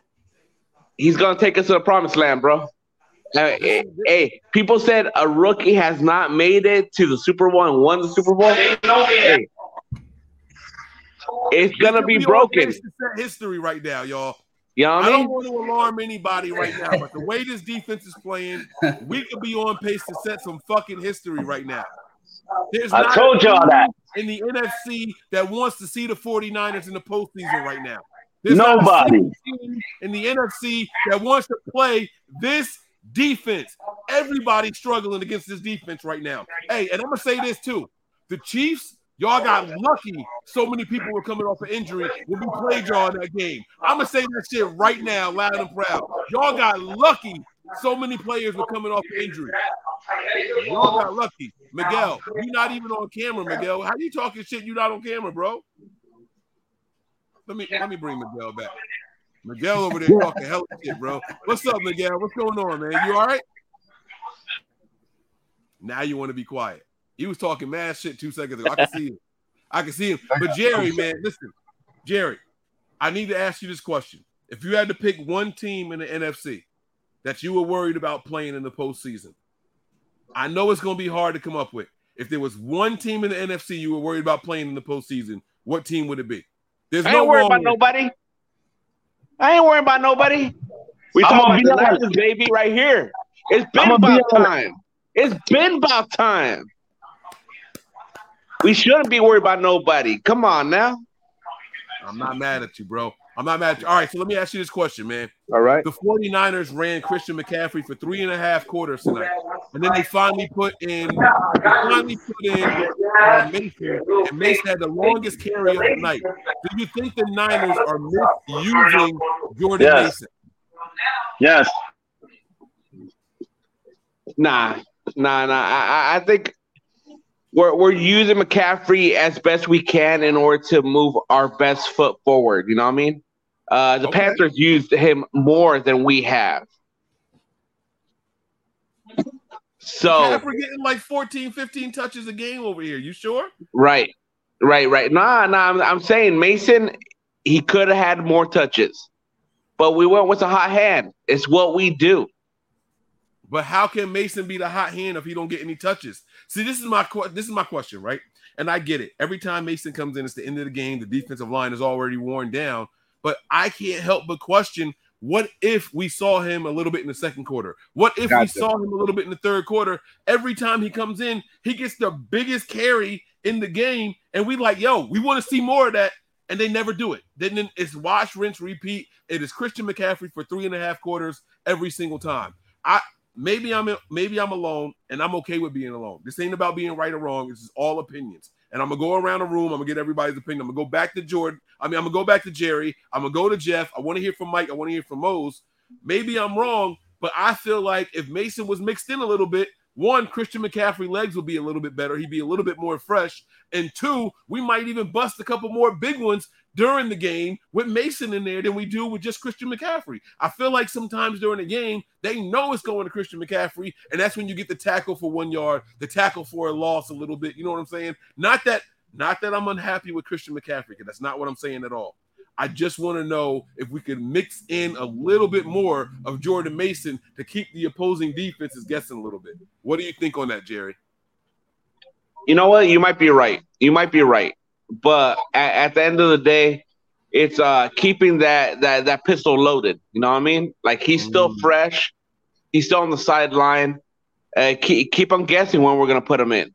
he's gonna take us to the promised land, bro. Hey, hey, hey, people said a rookie has not made it to the Super Bowl and won the Super Bowl. Hey, it's gonna be broken. pace to set history right now, y'all. You know what I I don't mean? want to alarm anybody right now, but the way this defense is playing, we could be on pace to set some fucking history right now. There's I not a told y'all team that. in the NFC that wants to see the 49ers in the postseason right now. There's Nobody. in the NFC that wants to play this defense. Everybody's struggling against this defense right now. Hey, and I'm gonna say this too: the Chiefs, y'all got lucky. So many people were coming off an injury when we played y'all in that game. I'm gonna say that shit right now, loud and proud. Y'all got lucky. So many players were coming off of injury. Y'all got lucky. Miguel, you're not even on camera, Miguel. How you talking shit? You not on camera, bro? Let me let me bring Miguel back. Miguel over there talking hell of shit, bro. What's up, Miguel? What's going on, man? You all right? Now you want to be quiet. He was talking mad shit two seconds ago. I can see him. I can see him. But Jerry, man, listen, Jerry, I need to ask you this question. If you had to pick one team in the NFC that you were worried about playing in the postseason, I know it's going to be hard to come up with. If there was one team in the NFC you were worried about playing in the postseason, what team would it be? There's I no ain't worried about way. nobody. I ain't worried about nobody. We I'm talking gonna about be the honest. Baby, right here. It's been I'm be about time. It's been about time. We shouldn't be worried about nobody. Come on now. I'm not mad at you, bro. I'm not mad. At you. All right, so let me ask you this question, man. All right. The 49ers ran Christian McCaffrey for three and a half quarters tonight. And then they finally put in they finally put in uh, Mason, and Mason had the longest carry of the night. Do you think the Niners are misusing Jordan Yes. Mason? Yes. Nah, nah, nah. I, I- I think we're we're using McCaffrey as best we can in order to move our best foot forward. You know what I mean? Uh, the Panthers used him more than we have. So we're getting like 14, 15 touches a game over here. You sure? right, right, right. Nah, nah. I'm, I'm saying Mason, he could have had more touches, but we went with a hot hand. It's what we do. But how can Mason be the hot hand if he don't get any touches? See, this is my this is my question, right? And I get it. Every time Mason comes in, it's the end of the game. The defensive line is already worn down. But I can't help but question: What if we saw him a little bit in the second quarter? What if we saw him a little bit in the third quarter? Every time he comes in, he gets the biggest carry in the game, and we like, yo, we want to see more of that. And they never do it. Then then it's wash, rinse, repeat. It is Christian McCaffrey for three and a half quarters every single time. I maybe I'm maybe I'm alone and I'm okay with being alone. This ain't about being right or wrong. This is all opinions. And I'm gonna go around the room. I'm gonna get everybody's opinion. I'm gonna go back to Jordan. I mean, I'm gonna go back to Jerry. I'm gonna go to Jeff. I want to hear from Mike. I want to hear from Mose. Maybe I'm wrong, but I feel like if Mason was mixed in a little bit, one, Christian McCaffrey legs would be a little bit better. He'd be a little bit more fresh. And two, we might even bust a couple more big ones during the game with Mason in there than we do with just Christian McCaffrey. I feel like sometimes during the game, they know it's going to Christian McCaffrey, and that's when you get the tackle for one yard, the tackle for a loss a little bit. You know what I'm saying? Not that, not that I'm unhappy with Christian McCaffrey, because that's not what I'm saying at all. I just want to know if we could mix in a little bit more of Jordan Mason to keep the opposing defenses guessing a little bit. What do you think on that, Jerry? You know what? You might be right. You might be right. But at, at the end of the day, it's uh keeping that that that pistol loaded. You know what I mean? Like he's still fresh. He's still on the sideline. Uh, keep keep on guessing when we're gonna put him in.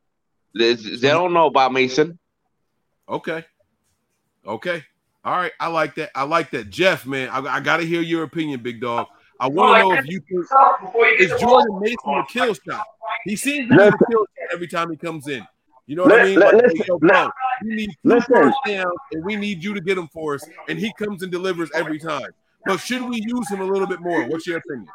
They, they don't know about Mason. Okay. Okay. All right. I like that. I like that. Jeff, man, I, I got to hear your opinion, big dog. I want to know if you think is Jordan Mason a kill shot? He seems to be a kill shot every time he comes in. You know what I mean? let- Like, listen, yo, bro, let- we need listen. and we need you to get them for us. And he comes and delivers every time. But should we use him a little bit more? What's your opinion?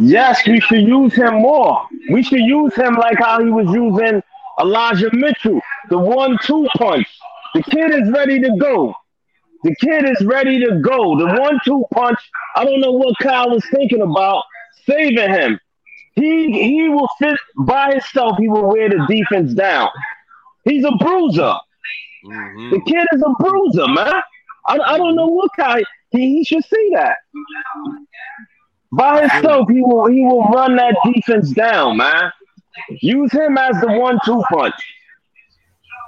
Yes, we should use him more. We should use him like how he was using Elijah Mitchell, the one-two punch. The kid is ready to go. The kid is ready to go. The one-two punch. I don't know what Kyle was thinking about saving him. He he will fit by himself. He will wear the defense down. He's a bruiser. Mm-hmm. The kid is a bruiser, man. I, I don't know what Kyle. He, he should see that. By himself, he will he will run that defense down, man. Use him as the one-two punch.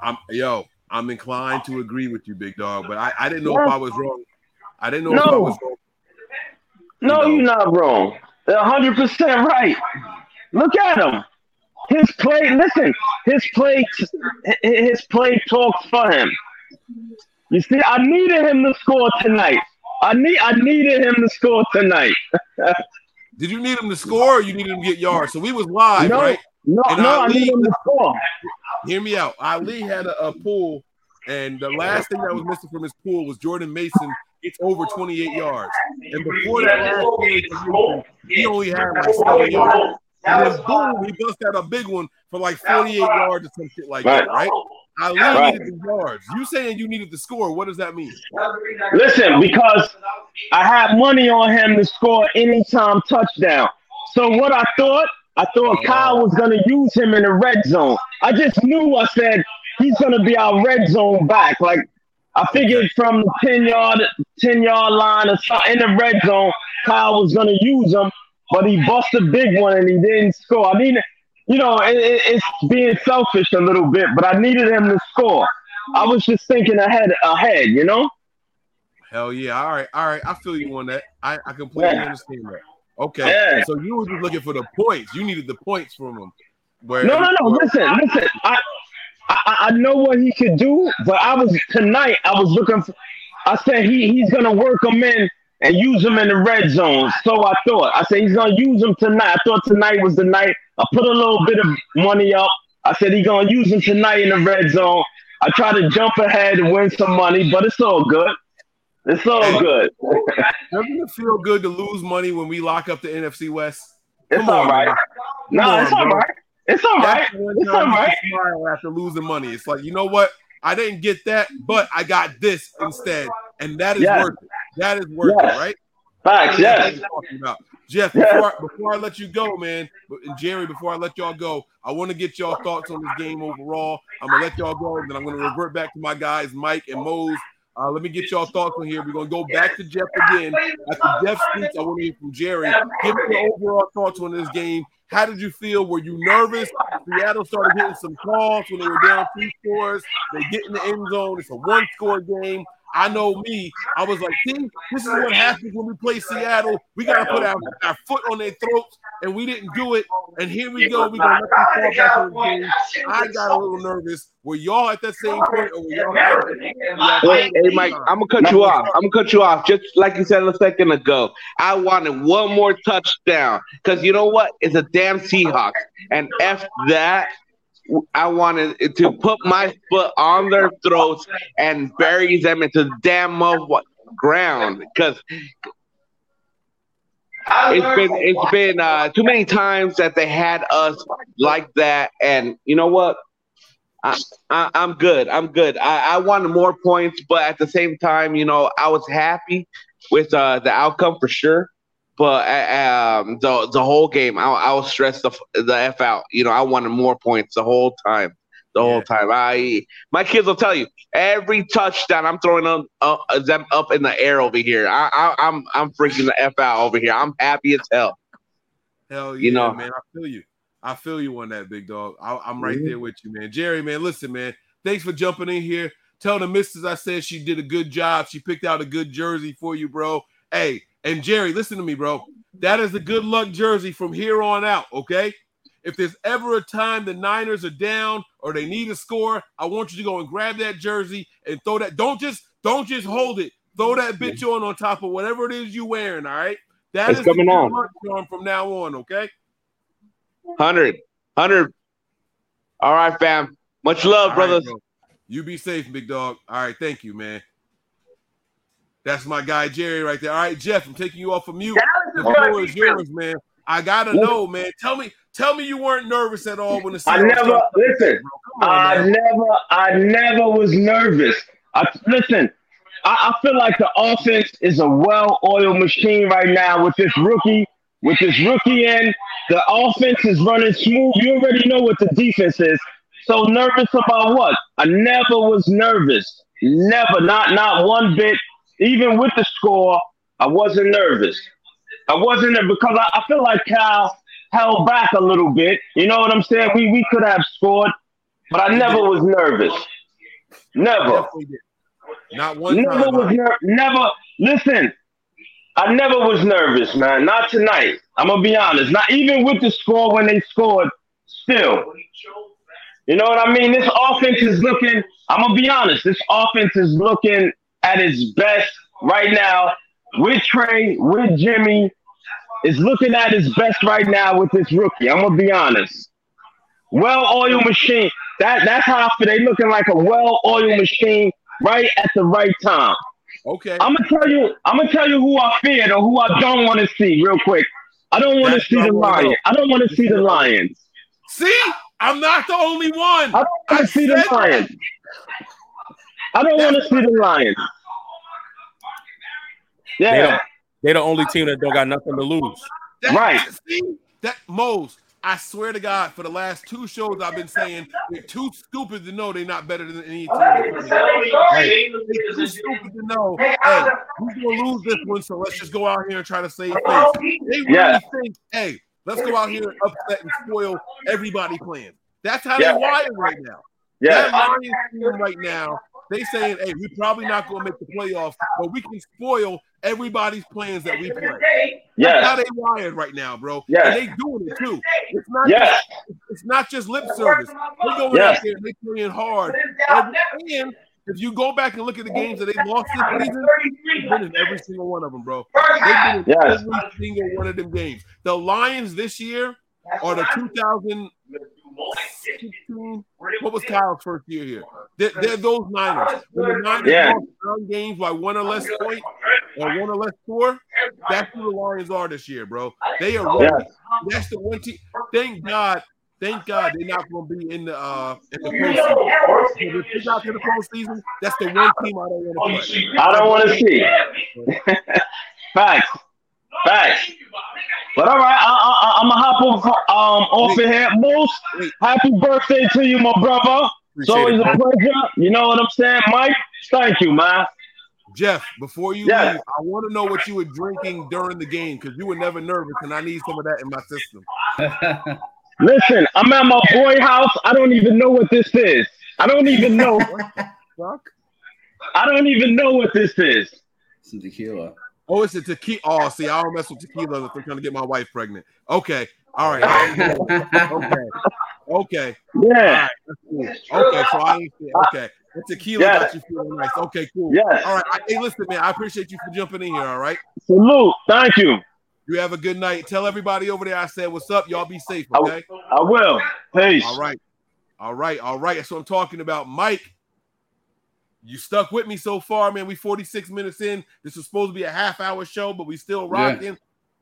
I'm yo, I'm inclined to agree with you, big dog, but I, I didn't know if I was wrong. I didn't know if I No. was wrong. No, you're not wrong. They're 100% right. Look at him. His play, listen, his play, his play talks for him. You see, I needed him to score tonight. I need, I needed him to score tonight. Did you need him to score or you needed him to get yards? So we was live, No, right? no, And no, I Ali- need him to score. Hear me out. Ali had a, a pull, and the last thing that was missing from his pool was Jordan Mason it's over 28 yards. And before that last play he only had like seven yards. And then boom, he bust out a big one for like 48 yards or some shit like that, right? I Right. needed the yards. You saying you needed the score? What does that mean? Listen, because I had money on him to score anytime touchdown. So what I thought, I thought oh. Kyle was gonna use him in the red zone. I just knew I said he's gonna be our red zone back. Like I figured from the 10 yard, 10 yard line or something in the red zone, Kyle was gonna use him, but he bust a big one and he didn't score. I mean, you know, it, it- it's being selfish a little bit, but I needed him to score. I was just thinking ahead, ahead, you know. Hell yeah. All right. All right. I feel you on that. I, I completely Yeah. understand that. Okay. Yeah. So you were just looking for the points. You needed the points from him. Where No, no, no. Listen, listen. I, I, I know what he could do, but I was tonight. I was looking for, I said he he's gonna work him in and use him in the red zone. So I thought. I said he's gonna use him tonight. I thought tonight was the night. I put a little bit of money up. I said he's gonna use him tonight in the red zone. I try to jump ahead and win some money, but it's all good. It's all good. Doesn't it feel good to lose money when we lock up the NFC West? It's all right. man. No, Come it's on, all bro. right. It's all right. That's the one It's all right. After losing money. It's like you know what? I didn't get that, but I got this instead, and that is Yes. worth it. That is worth Yes. it, right? Facts, yes. I'm talking about. Jeff, Yes. before, I, before I let you go, man, and Jerry, before I let y'all go, I want to get y'all thoughts on this game overall. I'm gonna let y'all go, and then I'm gonna revert back to my guys, Mike and Mose. Uh, let me get y'all thoughts on here. We're gonna go back to Jeff again. After Jeff speaks, I want to hear from Jerry. Give me your overall thoughts on this game. How did you feel? Were you nervous? Seattle started getting some calls when they were down three scores. They get in the end zone. It's a one-score game. I know me. I was like, see, this is what happens when we play Seattle. We got to put our, our foot on their throats, and we didn't do it. And here we go. We're going to let them fall back in the game. I got a little nervous. Were y'all at that same point, or y'all? Wait, hey Mike, I'm gonna cut you off. I'm gonna cut you off. Just like you said a second ago, I wanted one more touchdown because you know what? It's a damn Seahawks, and f that. I wanted to put my foot on their throats and bury them into damn ground because it's been it's been uh, too many times that they had us like that, and you know what? I, I, I'm good. I'm good. I, I wanted more points, but at the same time, you know, I was happy with uh, the outcome for sure. But uh, um, the the whole game, I, I was stressed the, f- the f out. You know, I wanted more points the whole time. The whole time. I my kids will tell you every touchdown I'm throwing them up, them up in the air over here. I, I I'm I'm freaking the f out over here. I'm happy as hell. Hell yeah, You know. man. I feel you. I feel you on that, big dog. I, I'm right there with you, man. Jerry, man, listen, man. Thanks for jumping in here. Tell the missus I said she did a good job. She picked out a good jersey for you, bro. Hey, and Jerry, listen to me, bro. That is a good luck jersey from here on out, okay? If there's ever a time the Niners are down or they need a score, I want you to go and grab that jersey and throw that. Don't just don't just hold it. Throw that bitch on on top of whatever it is you're wearing. All right. That It's is coming on. from now on. Okay. 100. 100. All right, fam. Much love, All right, brothers. bro. You be safe, big dog. All right, thank you, man. That's my guy Jerry right there. All right, Jeff, I'm taking you off of mute. The floor is yours, man. I gotta know, man. Tell me, tell me you weren't nervous at all when the I never listen. On, I man. never, I never was nervous. I listen. I, I feel like the offense is a well-oiled machine right now with this rookie, with this rookie in. The offense is running smooth. You already know what the defense is. So nervous about what? I never was nervous. Never, not not one bit. Even with the score, I wasn't nervous. I wasn't there because I, I feel like Cal held back a little bit. You know what I'm saying? We we could have scored, but I never was nervous. Never. Not one Never time. was ner- never. Listen, I never was nervous, man. Not tonight. I'm gonna be honest. Not even with the score when they scored. Still, you know what I mean. This offense is looking. I'm gonna be honest. This offense is looking at its best right now. With Trey, with Jimmy, is looking at his best right now with this rookie. I'm gonna be honest. Well-oiled machine. That that's how I feel. They looking like a well-oiled machine right at the right time. Okay. I'm gonna tell you. I'm gonna tell you who I feared or who I don't want to see real quick. I don't want to see the. Lions. I don't want to see the Lions. See, I'm not the only one. I don't want to see the Lions. I don't want to see the Lions. They Yeah, don't, they the only team that don't got nothing to lose. That, Right. See that Mose. I swear to God, for the last two shows, I've been saying they're too stupid to know they're not better than any team. Right. They're too stupid to know. Hey, we're gonna lose this one, so let's just go out here and try to save face. They really Yeah. think, hey, let's go out here and upset and spoil everybody playing. That's how Yeah. they wired right now. yeah. That Lions team right now, they saying, hey, we're probably not gonna make the playoffs, but we can spoil everybody's plans that we play. That's how Yes. they wired right now, bro. Yeah, And they doing it too. It's not Yes. just, it's not just lip service. They going Yes. out there and they playing hard. And, and if you go back and look at the games that they lost this season, they've been in every single one of them, bro. They've been in Yes. every single one of them games. The Lions this year are the 2016. What was Kyle's first year here? They're, they're those Niners. When the Niners Yeah. lost nine games by one or less point or one or less score, that's who the Lions are this year, bro. They are Yes. ready. That's the one team. Thank God. Thank God they're not going to be in the uh in the postseason. If they got to the postseason, that's the one team I don't want to play. I don't want to see. Facts. Facts. But all right, I, I, I'm gonna hop off, um, off of here. Most happy birthday to you, my brother. It's Appreciate always it, a man. pleasure. You know what I'm saying, Mike? Thank you, man. Jeff, before you Yes. leave, I want to know what you were drinking during the game because you were never nervous, and I need some of that in my system. Listen, I'm at my boy house. I don't even know what this is. I don't even know. Fuck. I don't even know what this is. Some tequila. Oh, it's a tequila. Oh, see, I don't mess with tequila if I'm trying to get my wife pregnant. Okay. All right. okay. Okay. Yeah. All right. That's cool. Okay. So I okay. The tequila Yes. got you feeling nice. Okay, cool. Yes. All right. I- Hey, listen, man. I appreciate you for jumping in here. All right. Salute. Thank you. You have a good night. Tell everybody over there I said what's up. Y'all be safe. Okay. I will. Peace. All right. All right. All right. That's what I'm talking about. Mike, you stuck with me so far, man. We 46 minutes in. This was supposed to be a half hour show, but we still Yeah. rocking.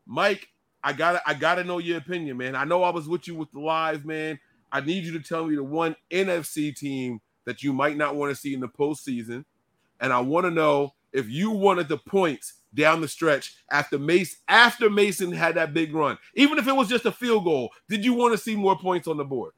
Mike, I gotta I gotta know your opinion, man. I know I was with you with the live, man. I need you to tell me the one NFC team that you might not want to see in the postseason. And I want to know if you wanted the points down the stretch after Mace after Mason had that big run, even if it was just a field goal. Did you want to see more points on the board?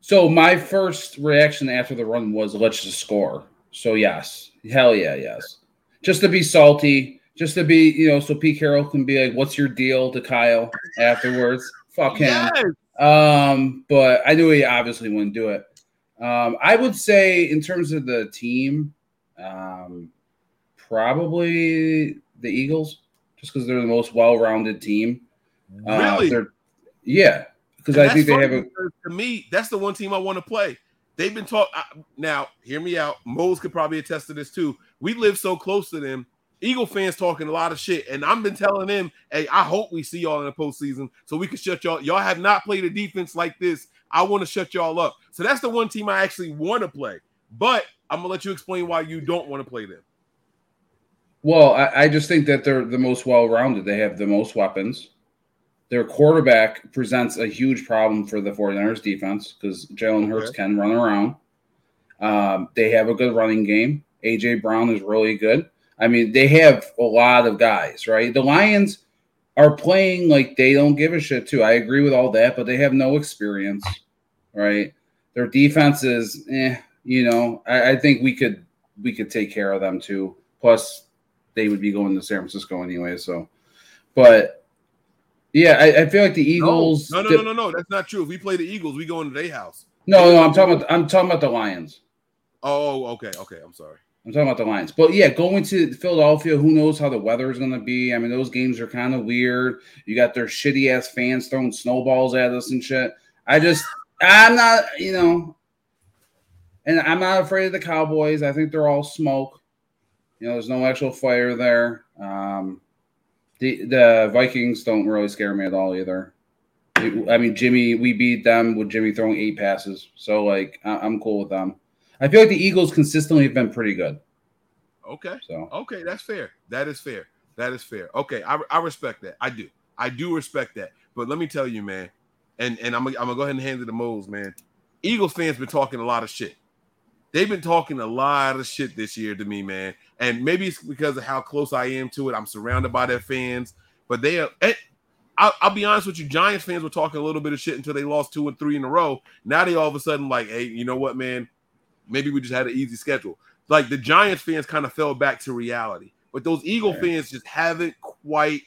So my first reaction after the run was let's just score. So yes, hell yeah, yes. Just to be salty, just to be, you know, so Pete Carroll can be like, "What's your deal?" to Kyle afterwards. Fuck him. Yes. Um, but I knew he obviously wouldn't do it. Um, I would say in terms of the team, um, probably the Eagles, just because they're the most well-rounded team. Uh, Really? yeah, because I think they funny have a to me, that's the one team I want to play. They've been taught now. Hear me out. Mose could probably attest to this too. We live so close to them. Eagle fans talking a lot of shit, and I've been telling them, "Hey, I hope we see y'all in the postseason so we can shut y'all. Y'all have not played a defense like this. I want to shut y'all up." So that's the one team I actually want to play. But I'm gonna let you explain why you don't want to play them. Well, I, I just think that they're the most well rounded. They have the most weapons. Their quarterback presents a huge problem for the 49ers defense because Jalen Hurts Okay. can run around. Um, they have a good running game. AJ Brown is really good. I mean, they have a lot of guys, right? The Lions are playing like they don't give a shit too. I agree with all that, but they have no experience, right? Their defense is, eh, you know. I, I think we could we could take care of them too. Plus, they would be going to San Francisco anyway. So, but yeah, I, I feel like the Eagles. No, no, no, no, no. That's not true. If we play the Eagles, we go into their house. No, no, I'm talking about I'm talking about the Lions. Oh, okay, okay. I'm sorry. I'm talking about the Lions. But yeah, going to Philadelphia, who knows how the weather is going to be? I mean, those games are kind of weird. You got their shitty ass fans throwing snowballs at us and shit. I just, I'm not, you know, and I'm not afraid of the Cowboys. I think they're all smoke. You know, there's no actual fire there. Um, the the Vikings don't really scare me at all either. I mean, Jimmy, we beat them with Jimmy throwing eight passes, so like I'm cool with them. I feel like the Eagles consistently have been pretty good. Okay. So Okay, that's fair. That is fair. That is fair. Okay, I, I respect that. I do. I do respect that. But let me tell you, man, and and I'm gonna, I'm gonna go ahead and hand it to Moles, man. Eagles fans been talking a lot of shit. They've been talking a lot of shit this year to me, man. And maybe it's because of how close I am to it. I'm surrounded by their fans, but they are. eh, I'll, I'll be honest with you. Giants fans were talking a little bit of shit until they lost two and three in a row. Now they all of a sudden like, hey, you know what, man? Maybe we just had an easy schedule. Like the Giants fans kind of fell back to reality, but those Eagle fans just haven't quite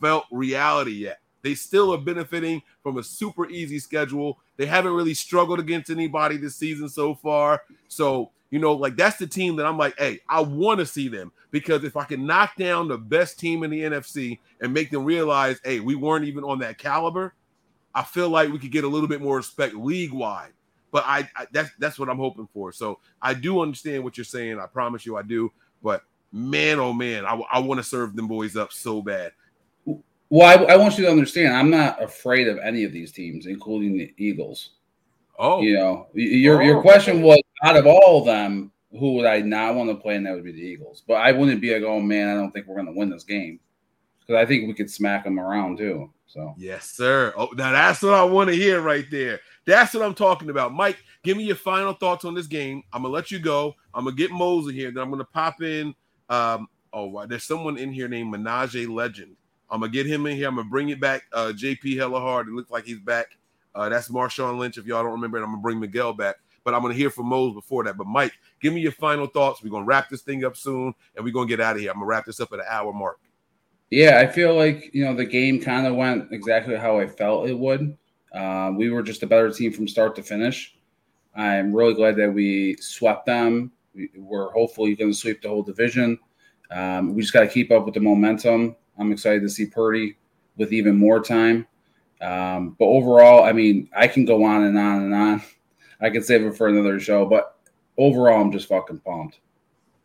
felt reality yet. They still are benefiting from a super easy schedule. They haven't really struggled against anybody this season so far. So, you know, like that's the team that I'm like, hey, I want to see them because if I can knock down the best team in the NFC and make them realize, hey, we weren't even on that caliber, I feel like we could get a little bit more respect league wide. but I, I that's that's what I'm hoping for. So I do understand what you're saying. I promise you, I do. But man, oh man, I, I want to serve them boys up so bad. Well, I, I want you to understand, I'm not afraid of any of these teams, including the Eagles. Oh, You know, your Oh, your question was out of all of them, who would I not want to play? And that would be the Eagles. But I wouldn't be like, oh man, I don't think we're going to win this game because I think we could smack them around too. So Yes, sir. Oh, now that's what I want to hear right there. That's what I'm talking about. Mike, give me your final thoughts on this game. I'm gonna let you go. I'm gonna get Mosley here. Then I'm gonna pop in. Um, oh, wow, there's someone in here named Menage Legend. I'm gonna get him in here. I'm gonna bring it back. Uh, JP hella hard. It looks like he's back. Uh, that's Marshawn Lynch. If y'all don't remember it, I'm gonna bring Miguel back. But I'm gonna hear from Mose before that. But Mike, give me your final thoughts. We're gonna wrap this thing up soon, and we're gonna get out of here. I'm gonna wrap this up at an hour mark. Yeah, I feel like you know the game kind of went exactly how I felt it would. Um, we were just a better team from start to finish. I'm really glad that we swept them. We, we're hopefully going to sweep the whole division. Um, we just got to keep up with the momentum. I'm excited to see Purdy with even more time. Um, but overall, I mean, I can go on and on and on. I can save it for another show, but overall, I'm just fucking pumped.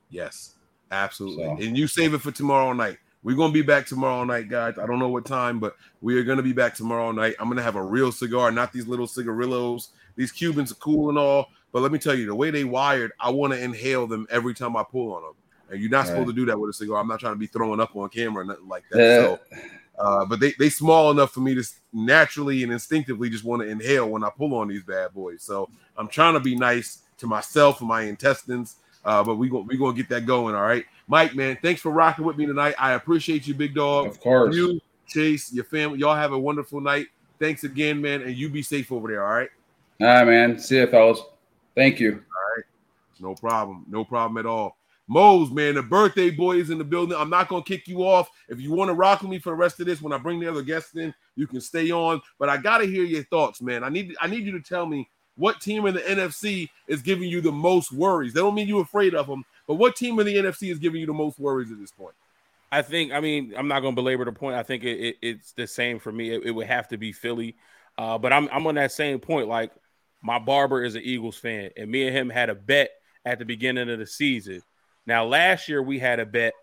Yes, absolutely. So- And you save it for tomorrow night. We're gonna be back tomorrow night, guys. I don't know what time, but we are gonna be back tomorrow night. I'm gonna have a real cigar, not these little cigarillos. These Cubans are cool and all, but let me tell you, the way they wired, I want to inhale them every time I pull on them. And you're not supposed to do that with a cigar. I'm not trying to be throwing up on camera or nothing like that. Yeah. So, uh, but they they small enough for me to naturally and instinctively just want to inhale when I pull on these bad boys. So I'm trying to be nice to myself and my intestines. Uh, but we going we gonna get that going. All right, Mike, man. Thanks for rocking with me tonight. I appreciate you, big dog. Of course. You, Chase, your family, y'all have a wonderful night. Thanks again, man, and you be safe over there. All right. All right, man. See you, fellas. Thank you. All right. No problem. No problem at all. Mose, man, the birthday boy is in the building. I'm not gonna kick you off. If you want to rock with me for the rest of this, when I bring the other guests in, you can stay on. But I gotta hear your thoughts, man. I need I need you to tell me what team in the NFC is giving you the most worries. That don't mean you're afraid of them, but what team in the NFC is giving you the most worries at this point? I think. I mean, I'm not to belabor the point. I think it, it, it's the same for me. It, it would have to be Philly, uh, but I'm I'm on that same point. Like my barber is an Eagles fan, and me and him had a bet at the beginning of the season. Now, last year we had a bet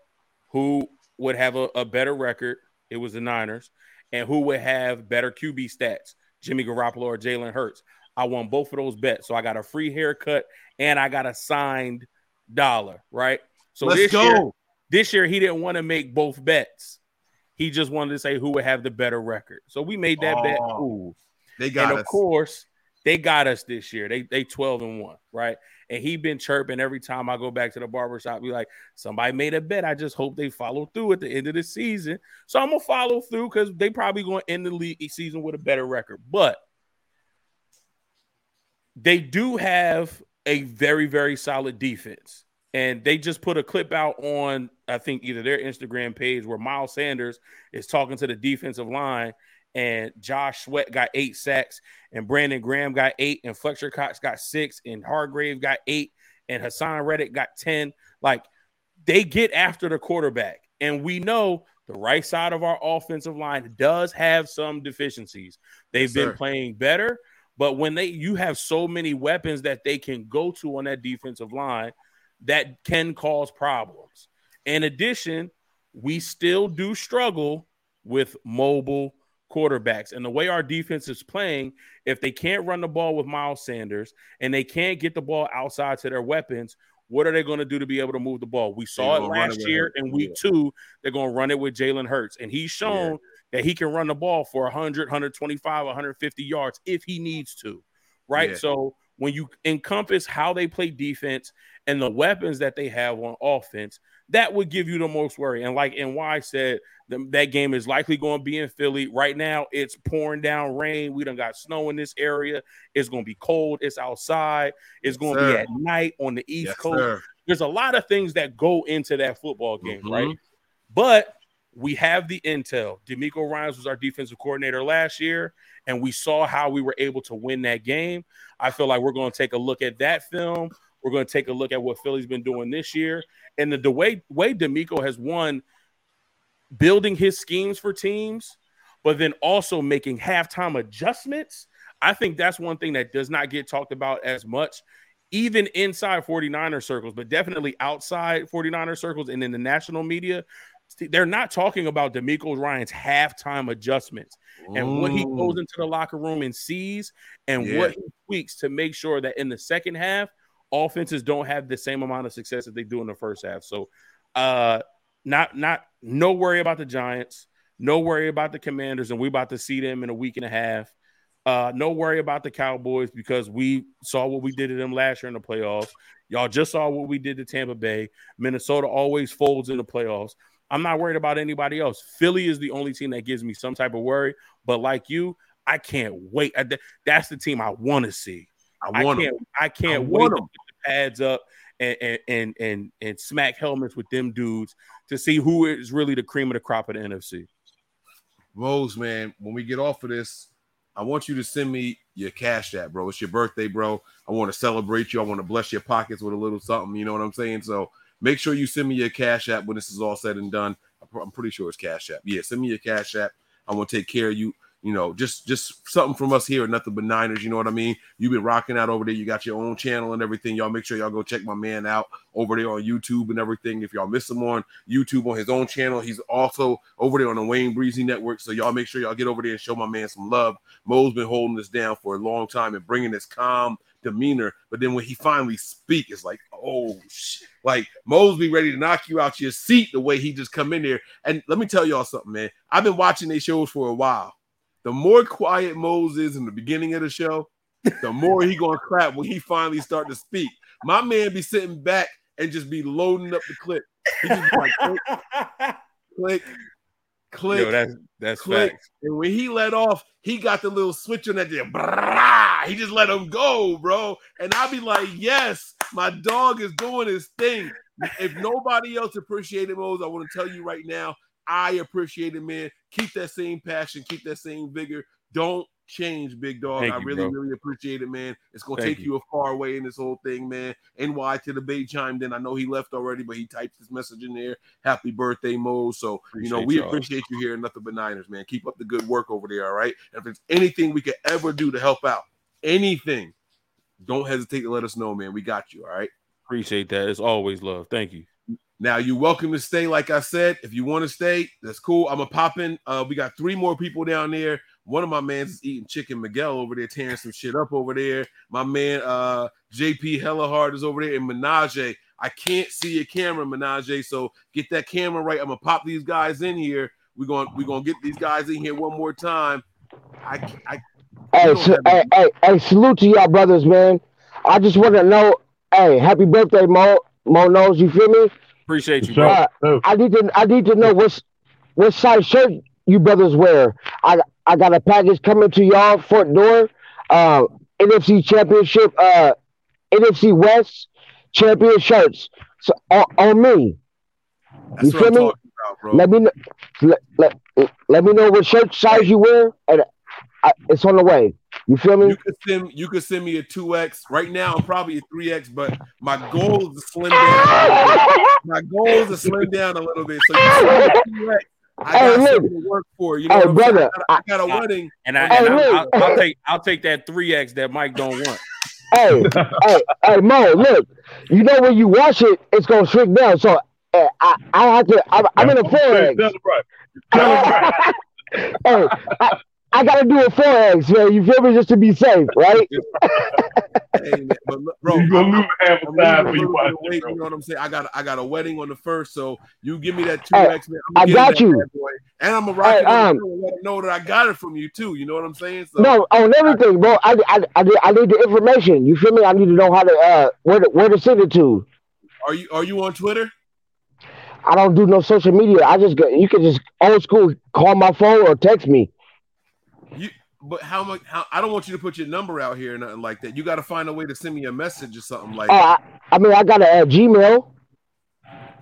who would have a, a better record. It was the Niners, and who would have better QB stats, Jimmy Garoppolo or Jalen Hurts. I won both of those bets, so I got a free haircut and I got a signed dollar. Right. So Let's this go. year, this year he didn't want to make both bets. He just wanted to say who would have the better record. So we made that bet. Oh, Cool. They got and of course, they got us this year. They they 12 and 1, right? And he been chirping every time I go back to the barbershop. Be like, somebody made a bet. I just hope they follow through at the end of the season. So I'm gonna follow through because they probably gonna end the league season with a better record. But they do have a very, very solid defense. And they just put a clip out on, I think, either their Instagram page where Miles Sanders is talking to the defensive line, and Josh Sweat got eight sacks, and Brandon Graham got eight, and Fletcher Cox got six, and Hargrave got eight, and Haason Reddick got 10. Like they get after the quarterback. And we know the right side of our offensive line does have some deficiencies. They've Yes, been sir. playing better, but when they you have so many weapons that they can go to on that defensive line that can cause problems. In addition, we still do struggle with mobile quarterbacks. And the way our defense is playing, if they can't run the ball with Miles Sanders and they can't get the ball outside to their weapons, what are they going to do to be able to move the ball? We saw it gonna it last year in week yeah. two. They're going to run it with Jalen Hurts. And he's shown that he can run the ball for 100, 125, 150 yards if he needs to. Right. Yeah. So when you encompass how they play defense and the weapons that they have on offense, that would give you the most worry. And like NY said, the, that game is likely going to be in Philly. Right now, it's pouring down rain. We don't got snow in this area. It's going to be cold. It's outside. It's going to be at night on the East Yes, Coast. sir. There's a lot of things that go into that football game, Mhm. right? But we have the intel. DeMeco Ryans was our defensive coordinator last year, and we saw how we were able to win that game. I feel like we're going to take a look at that film. We're going to take a look at what Philly's been doing this year, and the, the way way DeMeco has won, building his schemes for teams, but then also making halftime adjustments. I think that's one thing that does not get talked about as much, even inside 49er circles, but definitely outside 49er circles and in the national media. They're not talking about DeMeco Ryan's halftime adjustments and what he goes into the locker room and sees and Yeah. what he tweaks to make sure that in the second half, offenses don't have the same amount of success that they do in the first half. So, uh, not not no worry about the Giants, no worry about the Commanders, and we about to see them in a week and a half. Uh, no worry about the Cowboys because we saw what we did to them last year in the playoffs. Y'all just saw what we did to Tampa Bay. Minnesota always folds in the playoffs. I'm not worried about anybody else. Philly is the only team that gives me some type of worry. But like you, I can't wait. That's the team I want to see. I want 'em. can't. I can't I wait want to put the pads up and and, and and and smack helmets with them dudes to see who is really the cream of the crop of the NFC. Rose, man, when we get off of this, I want you to send me your cash app, bro. It's your birthday, bro. I want to celebrate you. I want to bless your pockets with a little something. You know what I'm saying? So make sure you send me your cash app when this is all said and done. I'm I'm pretty sure it's cash app. Yeah, send me your cash app. I want to take care of you. You know, just just something from us here, nothing but Niners. You know what I mean? You've been rocking out over there. You got your own channel and everything. Y'all make sure y'all go check my man out over there on YouTube and everything. If y'all miss him on YouTube on his own channel, he's also over there on the Wayne Breezy Network. So y'all make sure y'all get over there and show my man some love. Mo's been holding this down for a long time and bringing this calm demeanor. But then when he finally speak, it's like, oh, shit. like Mo's be ready to knock you out your seat the way he just come in there. And let me tell y'all something, man. I've been watching these shows for a while. The more quiet Mose is in the beginning of the show, the more he gonna clap when he finally start to speak. My man be sitting back and just be loading up the clip. He just be like click, click, click, Yo, that's that's click. facts. And when he let off, he got the little switch on that. there. He just let him go, bro. And I be like, yes, my dog is doing his thing. If nobody else appreciated Mose, I want to tell you right now, I appreciate it, man. Keep that same passion, keep that same vigor. Don't change, big dog. Thank I you, really, bro. really appreciate it, man. It's gonna Thank take you. you. a far way in this whole thing, man. NY to the Bay chimed in. I know he left already, but he typed his message in there. Happy birthday, Mo. So you know we y'all. appreciate you here, nothing but Niners, man. Keep up the good work over there, all right. And if there's anything we could ever do to help out, anything, don't hesitate to let us know, man. We got you, all right. Appreciate that. It's always love. Thank you. Now you're welcome to stay. Like I said, if you want to stay, that's cool. I'm gonna pop in. Uh, we got three more people down there. One of my mans is eating chicken Miguel over there, tearing some shit up over there. My man, uh, JP Hellahard is over there in Menage. I can't see your camera, Menage. So get that camera right. I'm gonna pop these guys in here. We're gonna we're gonna get these guys in here one more time. I I Hey, so, hey, hey, hey, salute to y'all brothers, man. I just want to know, hey, happy birthday, Mo. Mo knows, you feel me? Appreciate you, bro. Uh, I need to, I need to know what, what size shirt you brothers wear. I, I got a package coming to y'all front door. Uh, NFC Championship, uh, NFC West champion shirts. So on, on me. That's you what feel I'm me? about, bro. Let me know, let, let, let me know what shirt size you wear, and I, it's on the way. You feel me? You could send you could send me a two X. Right now, I'm probably a three X, but my goal is to slim down. my goal is to slim down a little bit. So you send me a two X. I Hey, got look. something to work for. You know Hey, I'm brother, I got, I got a wedding. And I, hey, and I, I'll, I'll take I'll take that three X that Mike don't want. hey, hey, hey, Mo, look, you know when you wash it, it's gonna shrink down. So uh, I, I have to. I'm, I'm in a four eggs. hey, I, I gotta do a four eggs, man. You feel me? Just to be safe, right? Hey, man, but look, bro, You gonna I'm- lose half I'm the time losing a when you watch of it, weight, bro. You know what I'm saying? I got I got a wedding on the first, so you give me that two Hey, X, man. I I'm got you. boy. and I'm gonna rock Hey, it um, the show and let them know that I got it from you too. You know what I'm saying? So No, on everything, bro. I, I, I, need- I need the information. You feel me? I need to know how to uh where to, where to send it to. are you are you on Twitter? I don't do no social media. I just go, you can just old school call my phone or text me. You but how much? How I don't want you to put your number out here or nothing like that. You got to find a way to send me a message or something like. Oh, I, I mean, I got a, uh Gmail.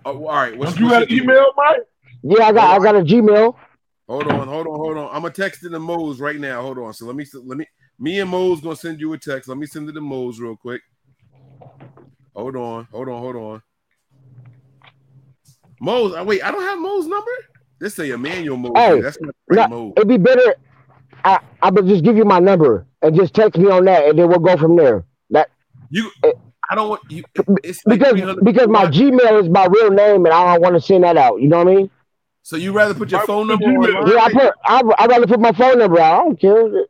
Oh, all right. What's, you what's got an email, Mike? Yeah, I got I got a Gmail. Hold on, hold on, hold on. I'm gonna text it to Mose right now. Hold on. So let me let me me and Mose gonna send you a text. Let me send it to Mose real quick. Hold on, hold on, hold on. Mose, oh, wait, I don't have Mo's number. This say Emmanuel Mose. Hey, That's not the right no, Mose. it'd be better. I I would just give you my number, and just text me on that, and then we'll go from there. That You, I don't want you. It's like because 300 because my Gmail is my real name, and I don't want to send that out. You know what I mean? So you rather put your phone number on? Yeah, I put I I rather put my phone number out. I don't care.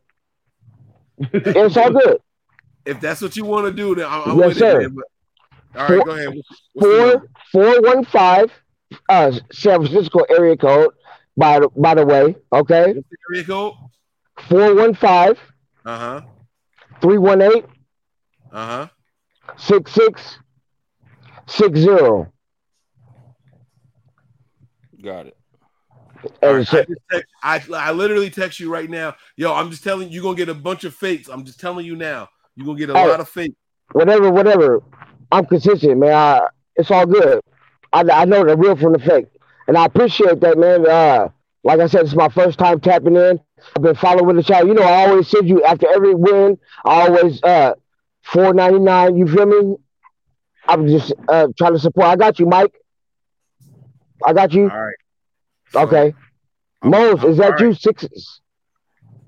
It's all good. If that's what you want to do, then I'm, I'm Yes, with sir. it. Man. But, all right, go ahead. What's the four one five, uh, San Francisco area code. By the by the way, okay. What's the area code? Four one five Uh huh. three one eight Uh huh. six six six zero. Got it. All so- I, just text, I I literally text you right now. Yo, I'm just telling you, you're gonna get a bunch of fakes. I'm just telling you now. You're gonna get a Hey. lot of fakes. whatever, whatever. I'm consistent, man. I, it's all good. I, I know the real from the fake, and I appreciate that, man. Uh, like I said, it's my first time tapping in. I've been following the channel. You know, I always send you after every win. I always uh, four ninety nine. You feel me? I'm just uh trying to support. I got you, Mike. I got you. All right. Okay. Mose, is that you? Six.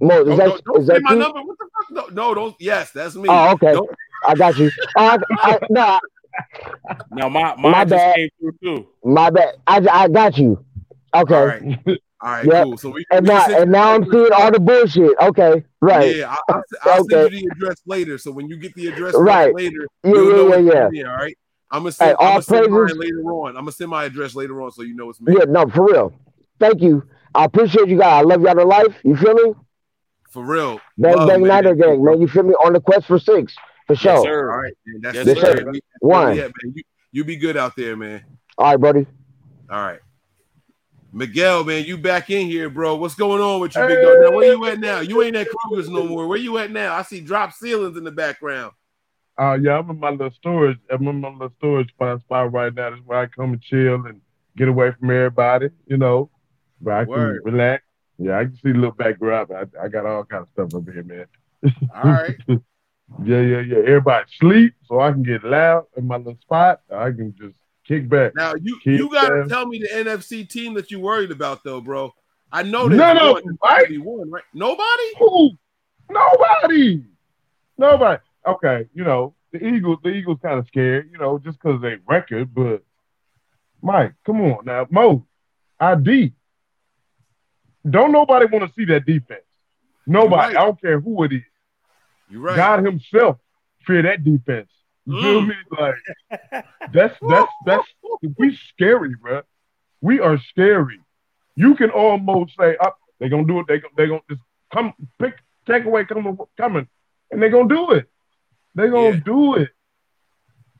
Mose, Oh, is that don't don't is say that my you? number. What the fuck? No, no, don't. Yes, that's me. Oh, okay. Don't- I got you. Uh, I, I, no, Now my My mine just bad. came through too. My bad. I, I got you. Okay. All right. All right, Yep. cool. So we, And we can now, and now I'm the seeing all the bullshit. Okay, right. Yeah, I, I'll, I'll Okay. send you the address later. So when you get the address Right. later, Yeah, you'll yeah, know yeah, it's yeah. me. All right. I'm gonna Hey, send, I'm gonna send mine praises- later on. I'm gonna send my address later on, so you know it's me. Yeah, no, for real. Thank you. I appreciate you guys. I love y'all to life. You feel me? For real. Bang Love, bang man. Niner gang, man. You feel me? On the quest for six, for sure. All right, man. That's Yes, it, sir. One. where we at, man. You, you be good out there, man. All right, buddy. All right. Miguel, man, you back in here, bro. What's going on with you, big dog? Now, where you at now? You ain't at Kroger's no more. Where you at now? I see drop ceilings in the background. Uh, yeah, I'm in my little storage. I'm in my little storage spot, spot right now. That's where I come and chill and get away from everybody, you know, where I can relax. Yeah, I can see the little background. I, I got all kind of stuff over here, man. All right. yeah, yeah, yeah. Everybody sleep, so I can get loud in my little spot. I can just kick back. Now you Kick you gotta back. tell me the NFC team that you worried about though, bro. I know there's None of them, right? One, right? Nobody? Who? Nobody. Nobody. Okay, you know, the Eagles, the Eagles kind of scared, you know, just because they record, but Mike, come on now. Mo, ID. Don't nobody want to see that defense. Nobody. You're I don't care who it is. You're right. God himself fear that defense. You feel Mm. me? Like that's that's that's we scary, bro. We are scary. You can almost say, "Up, they're gonna do it. They they gonna just come pick take away coming coming, and they're gonna do it. They're gonna Yeah. do it.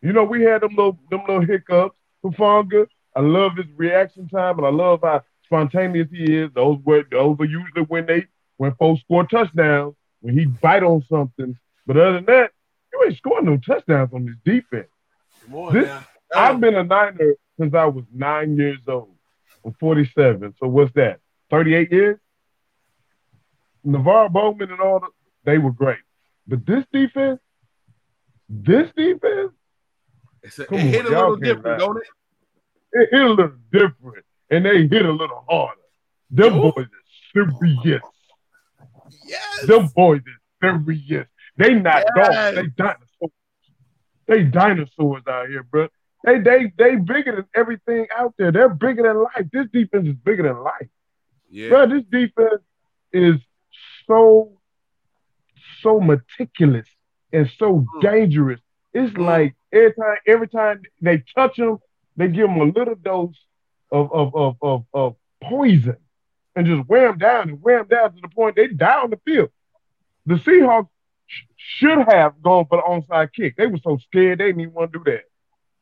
You know, we had them little them little hiccups. Hufanga, I love his reaction time, and I love how spontaneous he is. Those were those are usually when they when folks score touchdowns when he bite on something. But other than that, ain't scoring no touchdowns on this defense. On This- now. I've been a Niner since I was nine years old. I'm 47. So what's that? 38 years? NaVorro Bowman and all the, they were great. But this defense, this defense, It's a, it hit on, a y'all little different, don't it? it hit a little different. And they hit a little harder. Them Yo. boys are serious. Yes. Them boys are serious. They not Yes. dogs. They dinosaurs. They dinosaurs out here, bro. They they they bigger than everything out there. They're bigger than life. This defense is bigger than life. Yeah. Bro, this defense is so so meticulous and so Mm. dangerous. It's like every time every time they touch them, they give them a little dose of of of of, of poison and just wear them down and wear them down to the point they die on the field. The Seahawks sh- should have gone for the onside kick. They were so scared they didn't even want to do that.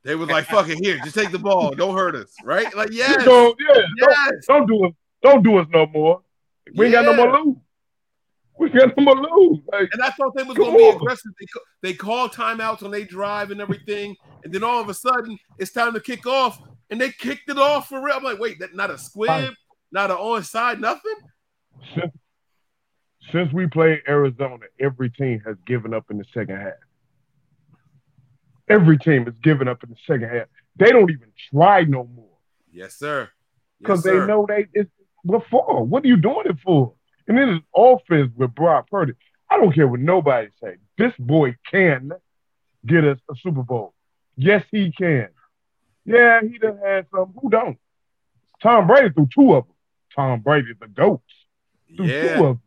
They was like, fuck it, here, just take the ball. Don't hurt us. Right? Like, yes. go, yeah, Yes. don't, don't do us, don't do us no more. We ain't got no more lose. We got no more lose. Like, And I thought they was gonna be aggressive. They they call timeouts on they drive and everything, and then all of a sudden it's time to kick off, and they kicked it off for real. I'm like, wait, that not a squib, not an onside, nothing. Since, we played Arizona, every team has given up in the second half. Every team has given up in the second half. They don't even try no more Yes, sir. because Yes, they know they it's what for? What are you doing it for? And then it's offense with Brock Purdy. I don't care what nobody say. This boy can get us a Super Bowl. Yes, he can. Yeah, he done had some. Who don't? Tom Brady threw two of them. Tom Brady, the GOAT, threw Yeah. two of them,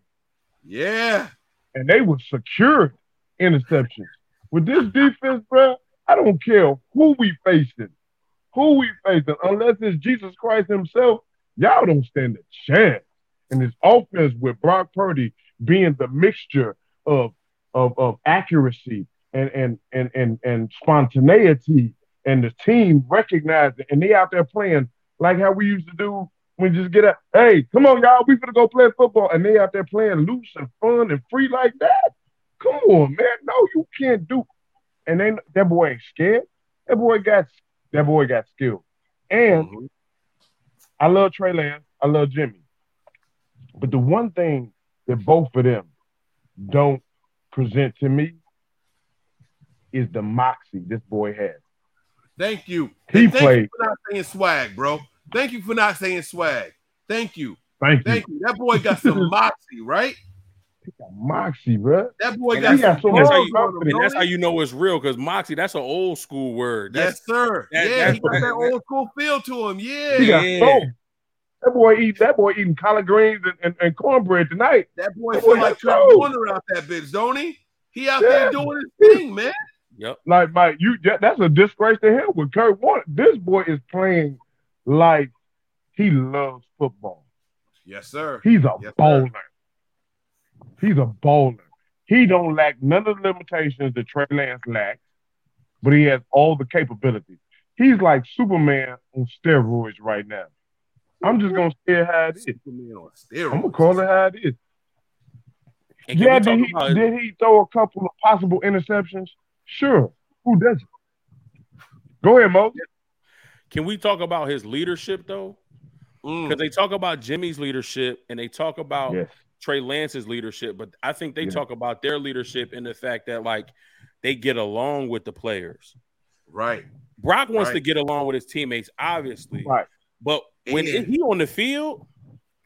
Yeah. and they were secure interceptions. With this defense, bro, I don't care who we facing, who we facing, unless it's Jesus Christ Himself. Y'all don't stand a chance. And this offense with Brock Purdy being the mixture of of, of accuracy and and and and and spontaneity and the team recognizing and they out there playing like how we used to do when you just get up, hey, come on, y'all, we finna go play football, and they out there playing loose and fun and free like that. Come on, man. No, you can't do. And then that boy ain't scared. That boy got that boy got skill. And mm-hmm. I love Trey Lance. I love Jimmy. But the one thing that both of them don't present to me is the moxie this boy has. Thank you. He And thank played. you for not saying swag, bro. Thank you for not saying swag. Thank you. Thank you. Thank you. That boy got some moxie, right? Moxie, bro. That boy And got that's, some that's how you, on him, that's how you know it's real because Moxie, that's an old school word. That's, Yes, sir. that- yeah, that's- he got that old school feel to him. Yeah. He got Yeah. soul. That boy eat that boy eating collard greens and, and, and cornbread tonight. That boy That feel like got Trevor. Warner out that bitch, don't he? He out Yeah. there doing his thing, man. Yep. Like Mike, you that's a disgrace to him with Kurt Warner. This boy is playing like he loves football. Yes, sir. He's a Yes, sir. bowler. He's a bowler. He don't lack none of the limitations that Trey Lance lacks, but he has all the capabilities. He's like Superman on steroids right now. I'm just gonna say it how it is. Superman on I'm gonna call it how it is. And Yeah, did he about- did he throw a couple of possible interceptions? Sure. Who doesn't? Go ahead, Mo. Can we talk about his leadership though? Mm. Because they talk about Jimmy's leadership and they talk about Yes. Trey Lance's leadership, but I think they Yeah. talk about their leadership in the fact that like they get along with the players. Right. Brock wants to get along with his teammates, obviously. Right. But when And- he on the field,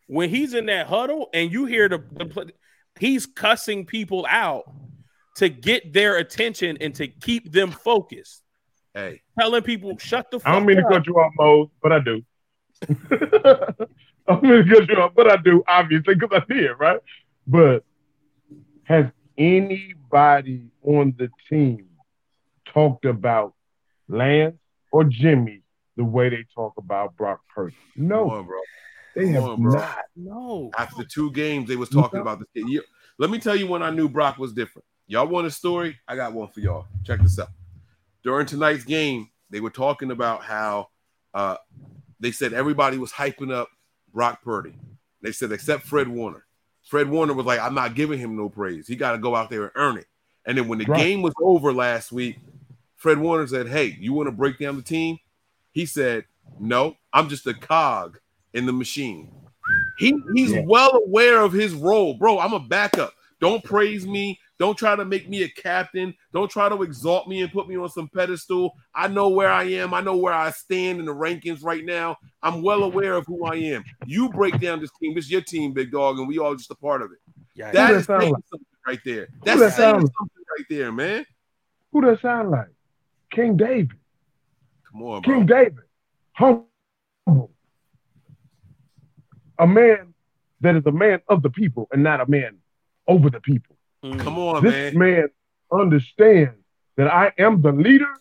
when he's in that huddle and you hear the, the he's cussing people out to get their attention and to keep them focused. Hey, Telling people shut the fuck I don't mean to cut you off, Mo, but I do. I don't mean to cut you off, but I do, obviously, because I did, right? But has anybody on the team talked about Lance or Jimmy the way they talk about Brock Purdy? No, on, bro. they Come have on, bro. not. No. After two games, they was talking about this kid. Let me tell you when I knew Brock was different. Y'all want a story? I got one for y'all. Check this out. During tonight's game, they were talking about how uh, they said everybody was hyping up Brock Purdy. They said except Fred Warner. Fred Warner was like, I'm not giving him no praise. He got to go out there and earn it. And then when the Right. game was over last week, Fred Warner said, Hey, you want to break down the team? He said, No, I'm just a cog in the machine. He he's Yeah. well aware of his role, bro. I'm a backup. Don't praise me. Don't try to make me a captain. Don't try to exalt me and put me on some pedestal. I know where I am. I know where I stand in the rankings right now. I'm well aware of who I am. You break down this team. It's your team, big dog, and we all just a part of it. Yeah, That that is saying like? something right there. that That's saying sound like? something right there, man. Who does that sound like? King David. Come on, bro. King David. Humble. A man that is a man of the people and not a man over the people. Mm. Come on, this man. man understands that I am the leader,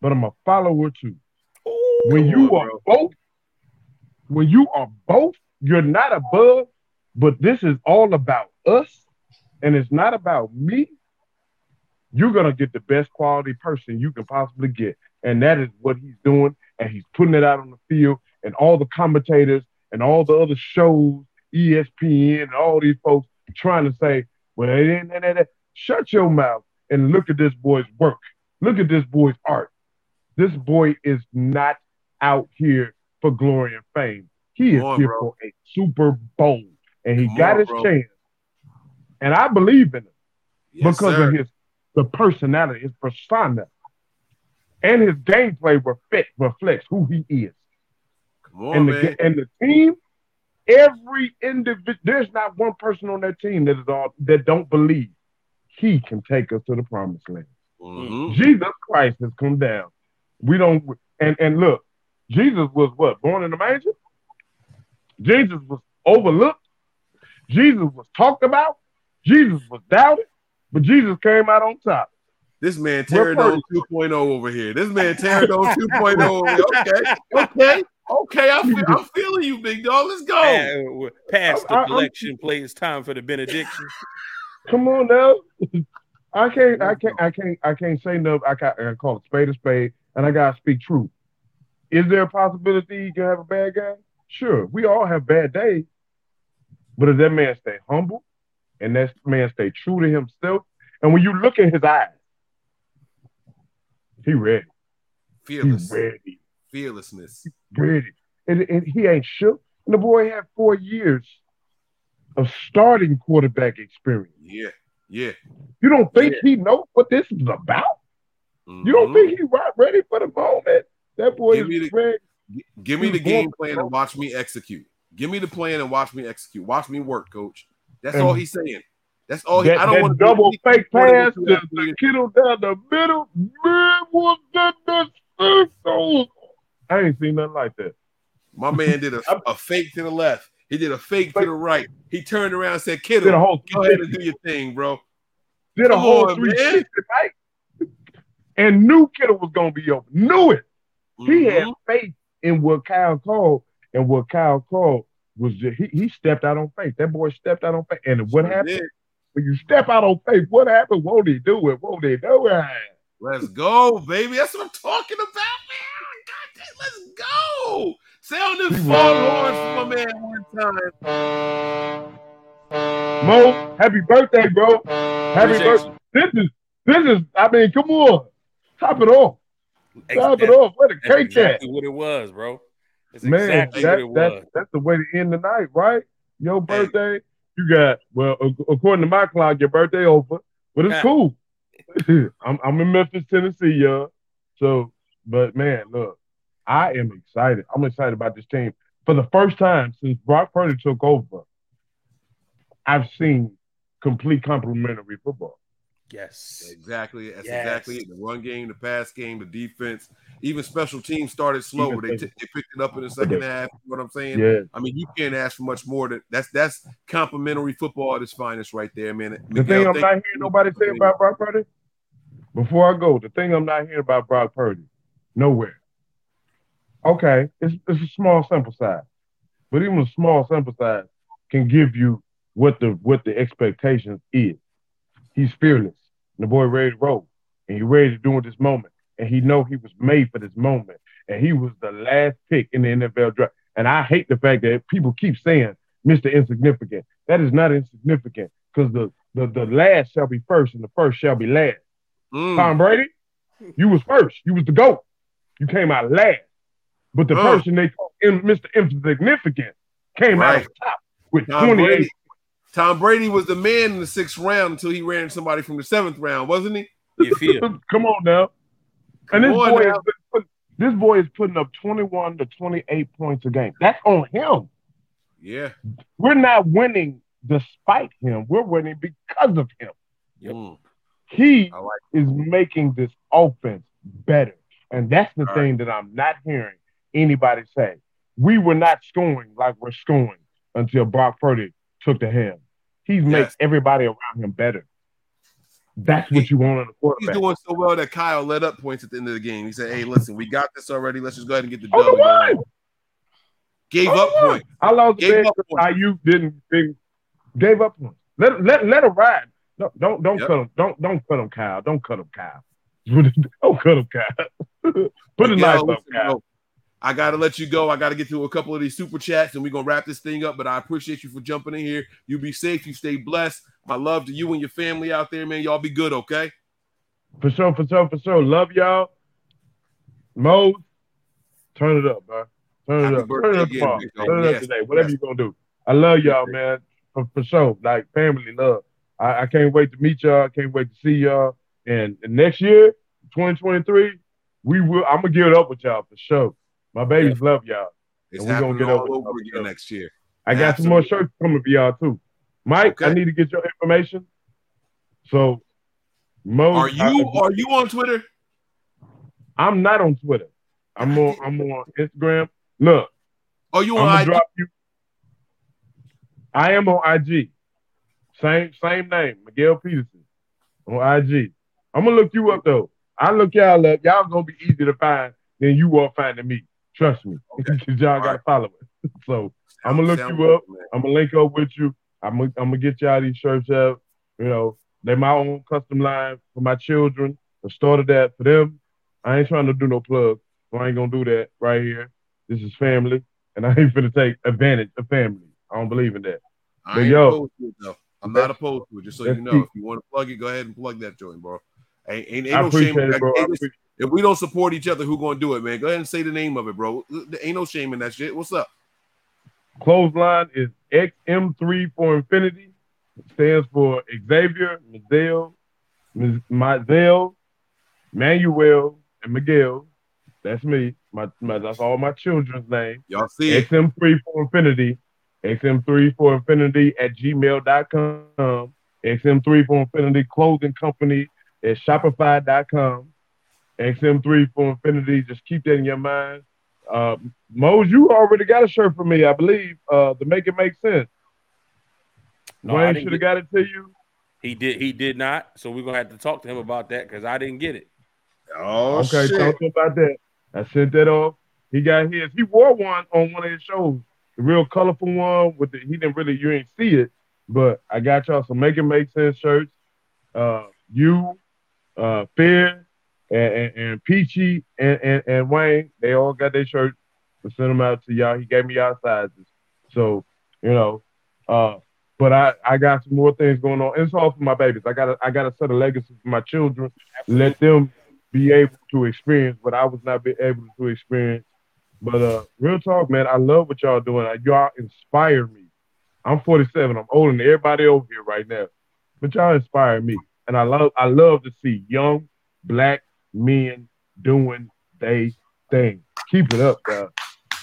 but I'm a follower too. when you on, are both, when you are both, you're not above, but this is all about us, and it's not about me. You're gonna get the best quality person you can possibly get, and that is what he's doing, and he's putting it out on the field, and all the commentators and all the other shows, ESPN, and all these folks trying to say, well, it ain't that, that, that." shut your mouth and look at this boy's work. Look at this boy's art. This boy is not out here for glory and fame. He is on, here bro. for a Super Bowl, and he Come got on, his bro. chance. And I believe in him Yes, because sir. of his the personality, his persona, and his gameplay reflect, reflects who he is. Come on, and the and the team every individual. There's not one person on that team that is all that don't believe he can take us to the promised land. Mhm. Jesus Christ has come down. We don't and and look, Jesus was what born in the manger. Jesus was overlooked. Jesus was talked about. Jesus was doubted, but Jesus came out on top. This man Pterodon 2.0 over here. This man Pterodon 2.0. Okay, okay, okay. I feel, I'm feeling you, big dog. Let's go. Pa- Past the I- I'm- collection plate. It's time for the benediction. Come on now. I can't, I can't, I can't, I can't say no. I got, I gotta call it spade a spade, and I gotta speak truth. Is there a possibility you can have a bad guy? Sure, we all have bad days, but if that man stay humble, and that man stay true to himself, and when you look in his eyes, he ready, Fearless, he ready, fearlessness. ready, and, and he ain't shook. And the boy had four years of starting quarterback experience. Yeah, yeah. You don't think he knows what this is about? You don't think mm-hmm. he's right ready for the moment? That boy Give me is the- ready. Give me He the game plan and watch me execute. Give me the plan and watch me execute. Watch me work, coach. That's And all he's saying. That's all he. I don't that want double fake pass, to the, the Kittle down the middle, man was in the circle. I ain't seen nothing like that. My man did a, a fake to the left. He did a fake to the right. He turned around and said, Did a whole go ahead and do your thing, bro. Did a whole on, three man. right, and knew Kittle was gonna be open. Knew it. He had Mhm. faith in what Kyle called, and what Kyle called was just, he he stepped out on faith. That boy stepped out on faith, and what Sure happened? did. When you step out on faith, what happened? Won't he do it? Won't he do it? Let's go, baby. That's what I'm talking about, man. God damn, let's go. Sound them phone horns for my man one time. Mo, happy birthday, bro. Happy Appreciate birthday. This is this is I mean, come on. Top it off. Top it off. Where the That's cake exactly what it was, bro. That's? Man, exactly that, what it that, was. that's the way to end the night, right? Your birthday, you got well, according to my clock, your birthday over, but it's cool. I'm I'm in Memphis, Tennessee, y'all. So, but man, look, I am excited. I'm excited about this team. For the first time since Brock Purdy took over, I've seen complete complementary football. Yes. Exactly. That's Yes. exactly it. The run game, the pass game, the defense, even special teams started slow, but they, t- they picked it up in the second half. You know what I'm saying? Yeah. I mean, you can't ask for much more. Than, that's that's complimentary football at its finest, right there, man. The Miguel, thing I'm not you. hearing nobody say about Brock Purdy, before I go, the thing I'm not hearing about Brock Purdy, nowhere. Okay, it's, it's a small sample size, but even a small sample size can give you what the what the expectations is. He's fearless, and the boy ready to roll, and he ready to do it this moment, and he know he was made for this moment, and he was the last pick in the NFL draft. And I hate the fact that people keep saying Mr. Insignificant. That is not insignificant because the, the the last shall be first, and the first shall be last. Mm. Tom Brady, you was first. You was the GOAT. You came out last. But the Uh. person they call in- Mr. Insignificant came out Right. on top with Tom 28. Brady, Tom Brady was the man in the sixth round until he ran somebody from the seventh round, wasn't he? You feel? Come on now. And this on boy, now. is, put- this boy is putting up 21 to 28 points a game. That's on him. Yeah. We're not winning despite him. We're winning because of him. Mm. He like is making this offense better. And that's the All thing that I'm not hearing anybody say. We were not scoring like we're scoring until Brock Purdy took the helm. He's made Yes. everybody around him better. That's what you want on a He's doing so well that Kyle let up points at the end of the game. He said, "Hey, listen, we got this already. Let's just go ahead and get the Oh, dub." one. Gave Oh, up one. points. I lost Gave the points. you didn't, didn't gave up points. Let let let him ride. No, don't don't Yep. cut him. Don't don't cut him, Kyle. Don't cut him, Kyle. don't cut him, Kyle. Put a knife up, Kyle. I gotta let you go. I gotta get to a couple of these super chats, and we're gonna wrap this thing up. But I appreciate you for jumping in here. You be safe. You stay blessed. My love to you and your family out there, man. Y'all be good, okay? For sure, for sure, for sure. Love y'all. Mo, turn it up, man. Turn Happy it up. Turn it up again, tomorrow. Turn it up today. Whatever yes. you're gonna do. I love y'all, man. For, for sure. Like family love. I, I can't wait to meet y'all. I can't wait to see y'all. And, and next year, 2023, we will I'm gonna give it up with y'all for sure. My babies love y'all. It's And we gonna get all over y'all again next year. I got some more shirts coming for y'all too. Mike, I need to get your information. So, Mo, Are you are you on Twitter? I'm not on Twitter. I'm on. I'm on Instagram. Look. Oh, you I'm on gonna IG? you. I am on IG. Same same name, Miguel Peterson on IG. I'm gonna look you up though. I look y'all up. Y'all gonna be easy to find than you are finding me. Trust me, because y'all gotta follow it. so I'm gonna look sound you up. man. I'm gonna link up with you. I'm gonna, I'm gonna get y'all these shirts out. You know, they're my own custom line for my children. I started that for them. I ain't trying to do no plug, so I ain't gonna do that right here. This is family, and I ain't gonna take advantage of family. I don't believe in that. I But yo, opposed to it though. I'm not opposed to it. Just so you know, if you want to plug it, go ahead and plug that joint, bro. Ain't, ain't, ain't I no shame. it, bro. I Ain't if we don't support each other, who gonna do it, man? Go ahead and say the name of it, bro. There ain't no shame in that shit. What's up? Clothesline is XM3 for Infinity. It stands for Xavier, Mazel, Mazel, Manuel, and Miguel. That's me. My, my that's all my children's name. Y'all see it. XM3 for Infinity. XM3 for Infinity at gmail.com. XM3 for Infinity clothing company at Shopify.com. XM3 for Infinity. Just keep that in your mind. Uh, Mose, you already got a shirt for me, I believe. Uh, to make it make sense. No, I Wayne should have get- got it to you. He did. He did not. So we're gonna have to talk to him about that because I didn't get it. Oh okay, talk to him about that. I sent that off. He got his. He wore one on one of his shows, the real colorful one with the. He didn't really, you ain't see it, but I got y'all some make it make sense shirts. Uh, you, uh, Fear, and, and, and Peachy and, and and Wayne, they all got their shirts. I sent them out to y'all. He gave me y'all sizes, so you know. Uh, but I, I got some more things going on. It's all for my babies. I got I got to set a legacy for my children. Let them be able to experience what I was not be able to experience. But uh, real talk, man, I love what y'all doing. Y'all inspire me. I'm 47. I'm older than everybody over here right now, but y'all inspire me, and I love I love to see young black men doing they thing. Keep it up, guys.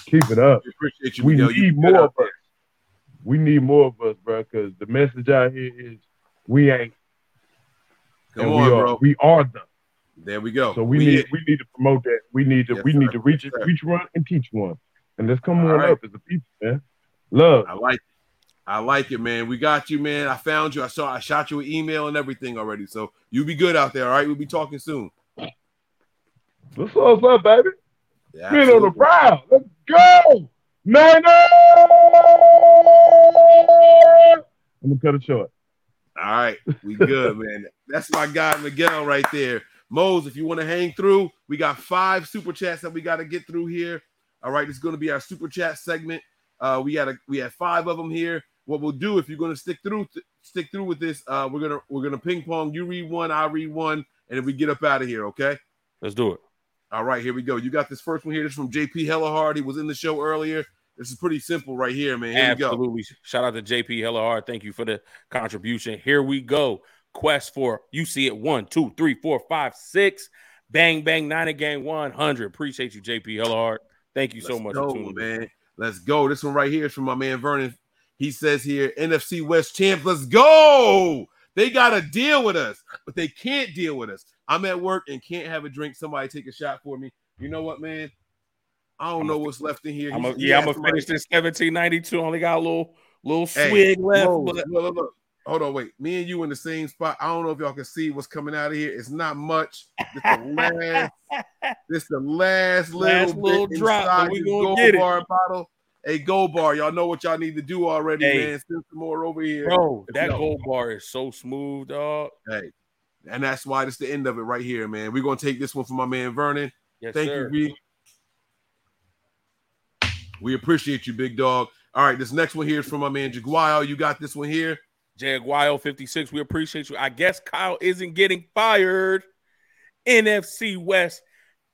Keep it up. Appreciate you. We. Need good more of us. We need more of us, bro, because the message out here is we ain't. Come on, we are, bro. We are them. There we go. So we, We need it. we need to promote that. We need to Yes, we sir. need to reach Yes, sir. reach one and teach one. And let's come All on right. up as a people, man. Love. I like it. I like it, man. We got you, man. I found you. I saw I shot you an email and everything already. So you be good out there, all right? We'll be talking soon. What's up, what's up, baby? Yeah, Been on the absolutely. Let's go. Niner! I'm gonna cut it short. All right, we good, man. That's my guy Miguel right there. Mose, if you want to hang through, we got five super chats that we got to get through here. All right, it's going to be our super chat segment. Uh, we got a, we have five of them here. What we'll do if you're going to stick through stick through with this, uh, we're gonna we're gonna ping pong. You read one, I read one, and if we get up out of here. Okay. Let's do it. All right, here we go. You got this first one here. This is from JP Hellahard. He was in the show earlier. This is pretty simple right here, man. Here we go. Absolutely. Shout out to JP Hellahard. Thank you for the contribution. Here we go. Quest for you see it one, two, three, four, five, six. Bang, bang, nine again, 100. Appreciate you, JP Hellahard. Thank you so Let's much go, for tuning in. man. Let's go. This one right here is from my man Vernon. He says here, NFC West champ. Let's go. They got to deal with us, but they can't deal with us. I'm at work and can't have a drink. Somebody take a shot for me. You know what, man? I don't know what's left in here. I'm a, yeah, I'm gonna finish this 1792. Only got a little little Hey, swig left. Mo, but look, look, look. Hold on, wait. Me and you in the same spot. I don't know if y'all can see what's coming out of here. It's not much. This the last. this the last little, Last little bit drop, we gonna gold get it. bar bottle. Hey, gold bar, y'all know what y'all need to do already, Hey. man. Send some more over here, bro, If that gold bar is so smooth, dog. Hey, and that's why this the end of it right here, man. We're gonna take this one from my man Vernon. Yes, Thank sir. you, V. We appreciate you, big dog. All right, this next one here is from my man Jaguayo. You got this one here. Jaguayo 56. We appreciate you. I guess Kyle isn't getting fired. NFC West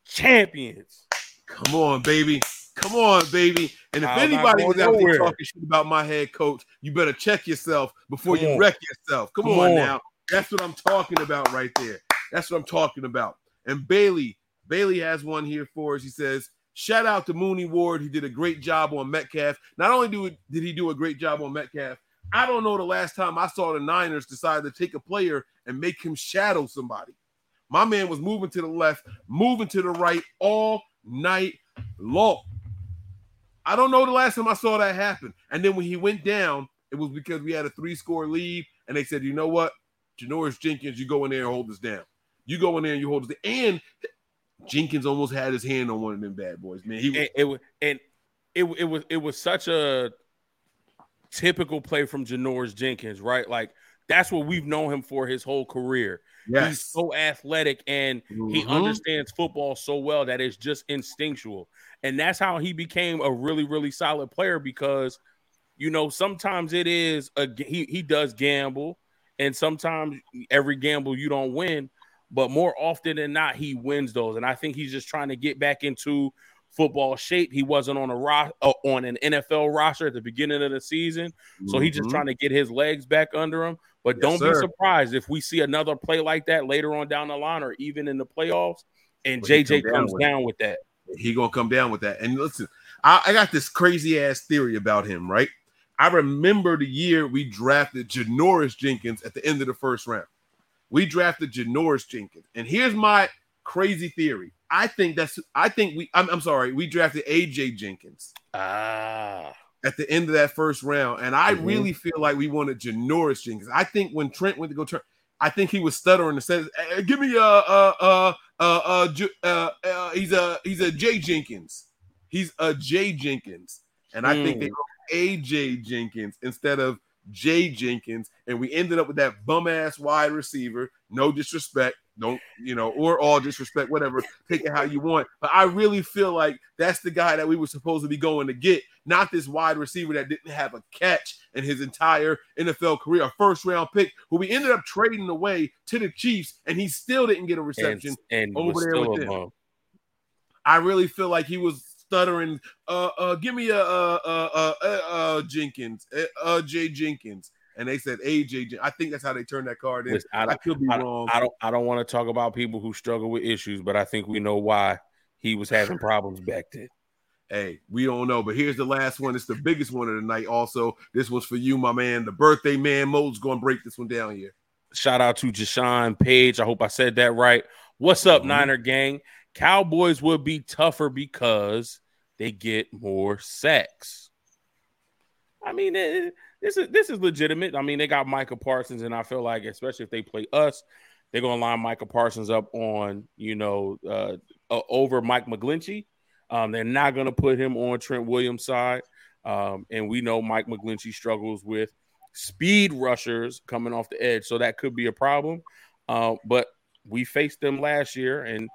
champions. Come on, baby. Come on, baby. And if not anybody is out there talking shit about my head coach, you better check yourself before Come you on. wreck yourself. Come, Come on, on. now. That's what I'm talking about right there. That's what I'm talking about. And Bailey, Bailey has one here for us. He says, Shout out to Mooney Ward. He did a great job on Metcalf. Not only do did he do a great job on Metcalf, I don't know the last time I saw the Niners decide to take a player and make him shadow somebody. My man was moving to the left, moving to the right all night long. I don't know the last time I saw that happen. And then when he went down, it was because we had a three score lead, and they said, you know what, Janoris Jenkins, you go in there and hold us down. You go in there and you hold us down. And Jenkins almost had his hand on one of them bad boys, man. He was, and it was and it, it was it was such a typical play from Janoris Jenkins, right? Like that's what we've known him for his whole career. Yes. He's so athletic and he Mhm. understands football so well that it's just instinctual. And that's how he became a really, really solid player because, you know, sometimes it is a he he does gamble, and sometimes every gamble you don't win, but more often than not, he wins those. And I think he's just trying to get back into football shape. He wasn't on a ro- uh, on an NFL roster at the beginning of the season, so he's just trying to get his legs back under him. But Yes, don't be surprised if we see another play like that later on down the line or even in the playoffs, and JJ come down comes with it. down with that. he gonna come down with that. And listen, I, I got this crazy ass theory about him, right? I remember the year we drafted Janoris Jenkins at the end of the first round. We drafted Janoris Jenkins, and here's my crazy theory. I think that's I think we I'm, I'm sorry, we drafted AJ Jenkins Ah, at the end of that first round, and I Mhm. really feel like we wanted Janoris Jenkins. I think when Trent went to go turn, I think he was stuttering and said, "Eh, "Give me a uh uh uh uh, uh, uh he's a he's a J Jenkins, he's a J Jenkins," and I think they Mm. AJ Jenkins instead of J Jenkins, and we ended up with that bum ass wide receiver. No disrespect, don't you know, or all disrespect, whatever. Take it how you want, but I really feel like that's the guy that we were supposed to be going to get, not this wide receiver that didn't have a catch in his entire NFL career, a first round pick who we ended up trading away to the Chiefs, and he still didn't get a reception and over there with them. I really feel like he was stuttering. Uh, uh, give me a uh, uh, uh, uh, uh Jenkins, uh, uh, Jay Jenkins, and they said AJ. I think that's how they turned that card in. Listen, I I, could be I, wrong. I don't I don't want to talk about people who struggle with issues, but I think we know why he was having problems back then. Hey, we don't know, but here's the last one. It's the biggest one of the night. Also, this was for you, my man, the birthday man. Mo's going to break this one down here. Shout out to Jashawn Page. I hope I said that right. What's up, Mhm. Niner gang? Cowboys would be tougher because they get more sacks. I mean, it- this is this is legitimate. I mean, they got Micah Parsons, and I feel like, especially if they play us, they're gonna line Micah Parsons up on you know uh, uh, over Mike McGlinchey. Um, they're not gonna put him on Trent Williams' side, um, and we know Mike McGlinchey struggles with speed rushers coming off the edge, so that could be a problem. Uh, but we faced them last year, and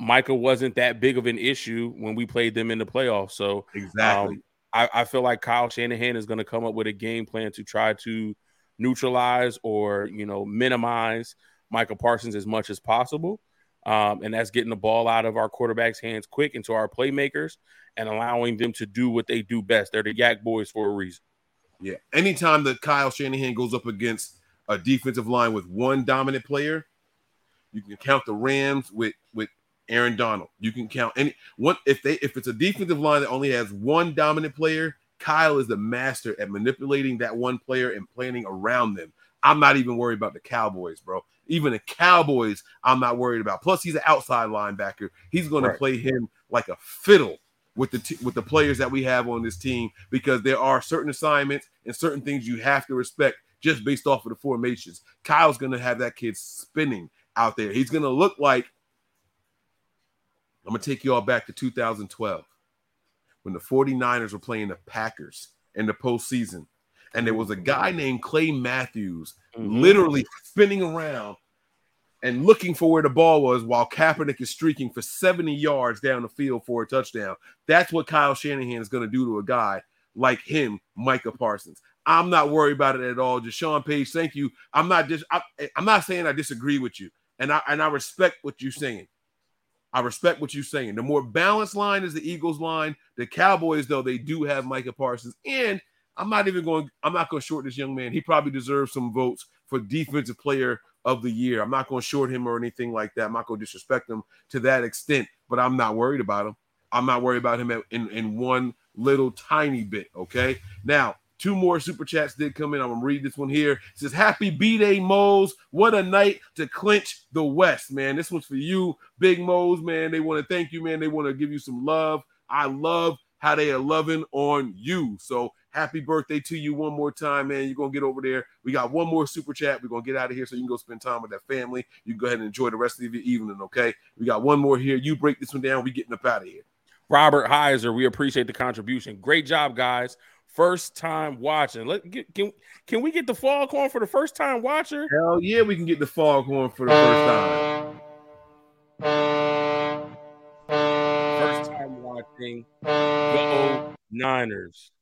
Micah wasn't that big of an issue when we played them in the playoffs. So Exactly. um, I, I feel like Kyle Shanahan is going to come up with a game plan to try to neutralize or you know minimize Micah Parsons as much as possible. Um, and that's getting the ball out of our quarterback's hands quick into our playmakers and allowing them to do what they do best. They're the YAC Boys for a reason. Yeah. Anytime that Kyle Shanahan goes up against a defensive line with one dominant player, you can count the Rams with with Aaron Donald. You can count any one if they if it's a defensive line that only has one dominant player, Kyle is the master at manipulating that one player and planning around them. I'm not even worried about the Cowboys, bro. Even the Cowboys, I'm not worried about. Plus, he's an outside linebacker. He's going Right. to play him like a fiddle with the t- with the players that we have on this team because there are certain assignments and certain things you have to respect just based off of the formations. Kyle's going to have that kid spinning out there. He's going to look like I'm going to take you all back to 2012 when the 49ers were playing the Packers in the postseason. And there was a guy named Clay Matthews Mhm. literally spinning around and looking for where the ball was while Kaepernick is streaking for 70 yards down the field for a touchdown. That's what Kyle Shanahan is going to do to a guy like him, Micah Parsons. I'm not worried about it at all. Jashawn Page, thank you. I'm not just I, I'm not saying I disagree with you, and I and I respect what you're saying. I respect what you're saying. The more balanced line is the Eagles line. The Cowboys, though, they do have Micah Parsons, and I'm not even going. I'm not going to short this young man. He probably deserves some votes for defensive player of the year. I'm not going to short him or anything like that. I'm not going to disrespect him to that extent, but I'm not worried about him. I'm not worried about him in, in one little tiny bit. Okay. Now, two more super chats did come in. I'm gonna read this one here. It says, Happy B Day Moles. What a night to clinch the West, man. This one's for you, Big Moles, man. They want to thank you, man. They want to give you some love. I love how they are loving on you. So happy birthday to you one more time, man. You're gonna get over there. We got one more super chat. We're gonna get out of here so you can go spend time with that family. You go ahead and enjoy the rest of your evening, okay? We got one more here. You break this one down. We getting up out of here. Robert Heiser, we appreciate the contribution. Great job, guys. First time watching. Let get, can can we get the foghorn for the first time watcher? Hell yeah, we can get the foghorn for the first time. First time watching. Go Niners.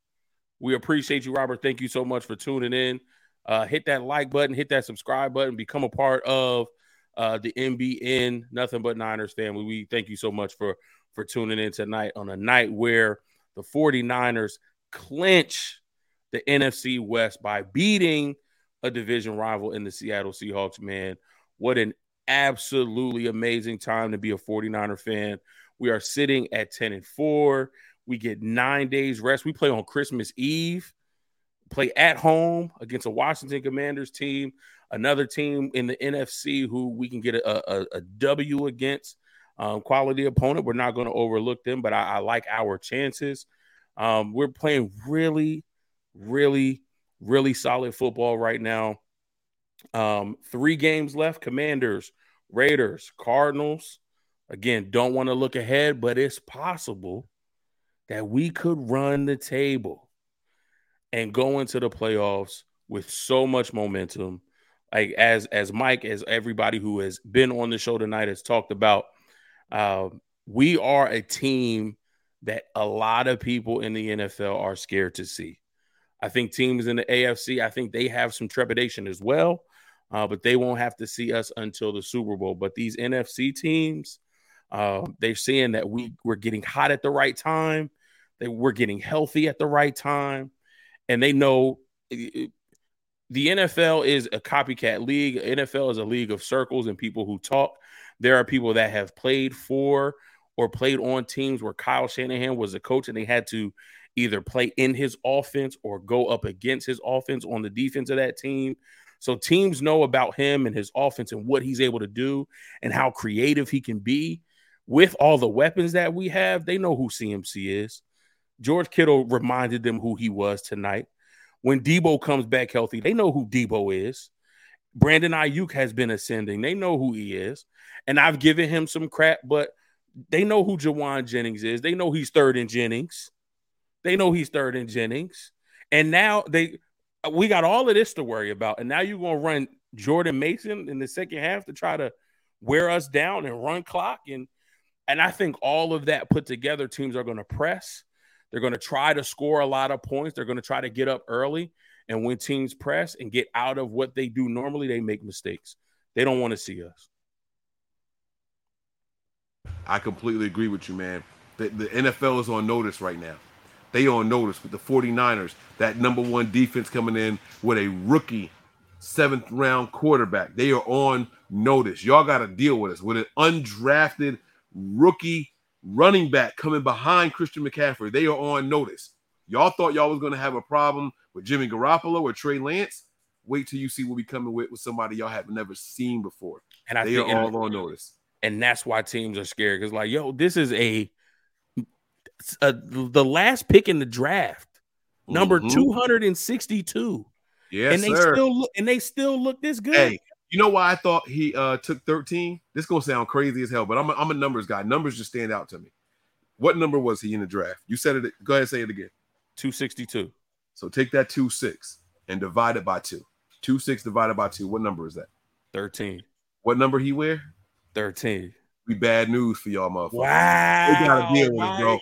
We appreciate you, Robert. Thank you so much for tuning in. Uh, hit that like button, hit that subscribe button, become a part of uh, the NBN Nothing But Niners family. We thank you so much for for tuning in tonight on a night where the 49ers clinch the NFC West by beating a division rival in the Seattle Seahawks, man. What an absolutely amazing time to be a 49er fan. We are sitting at 10 and 4. We get nine days rest. We play on Christmas Eve, play at home against a Washington Commanders team, another team in the NFC who we can get a, a, a W against. Um, quality opponent. We're not going to overlook them, but I, I like our chances. Um, we're playing really, really, really solid football right now. Um, three games left Commanders, Raiders, Cardinals. Again, don't want to look ahead, but it's possible that we could run the table and go into the playoffs with so much momentum. Like as as Mike, as everybody who has been on the show tonight has talked about, uh, we are a team that a lot of people in the NFL are scared to see. I think teams in the AFC, I think they have some trepidation as well, uh, but they won't have to see us until the Super Bowl. But these NFC teams, uh, they're seeing that we we're getting hot at the right time, that we're getting healthy at the right time, and they know it- the NFL is a copycat league. NFL is a league of circles and people who talk. There are people that have played for or played on teams where Kyle Shanahan was a coach and they had to either play in his offense or go up against his offense on the defense of that team. So teams know about him and his offense and what he's able to do and how creative he can be with all the weapons that we have. They know who CMC is. George Kittle reminded them who he was tonight. When Deebo comes back healthy, they know who Deebo is. Brandon Aiyuk has been ascending. They know who he is. And I've given him some crap, but they know who Jauan Jennings is. They know he's third in Jennings. They know he's third in Jennings. And now they we got all of this to worry about. And now you're gonna run Jordan Mason in the second half to try to wear us down and run clock. And and I think all of that put together, teams are gonna press. They're gonna try to score a lot of points. They're gonna try to get up early. And when teams press and get out of what they do normally, they make mistakes. They don't want to see us. I completely agree with you, man. The, the NFL is on notice right now. They are on notice with the 49ers, that number one defense coming in with a rookie seventh round quarterback. They are on notice. Y'all got to deal with us with an undrafted rookie running back coming behind Christian McCaffrey. They are on notice. Y'all thought y'all was going to have a problem with Jimmy Garoppolo or Trey Lance. Wait till you see what we coming with with somebody y'all have never seen before. And I they think are all on notice. And that's why teams are scared because like yo this is a, a the last pick in the draft number Mhm. 262 Yes, and they sir. still look and they still look this good Hey, you know why I thought he uh took 13? This gonna sound crazy as hell, but I'm a, I'm a numbers guy. Numbers just stand out to me. What number was he in the draft? You said it. Go ahead and say it again. 262 So take that two six and divide it by two. Two six divided by two. What number is that? 13 What number he wear? 13 We bad news for y'all, motherfuckers. Wow, They gotta deal with us, bro.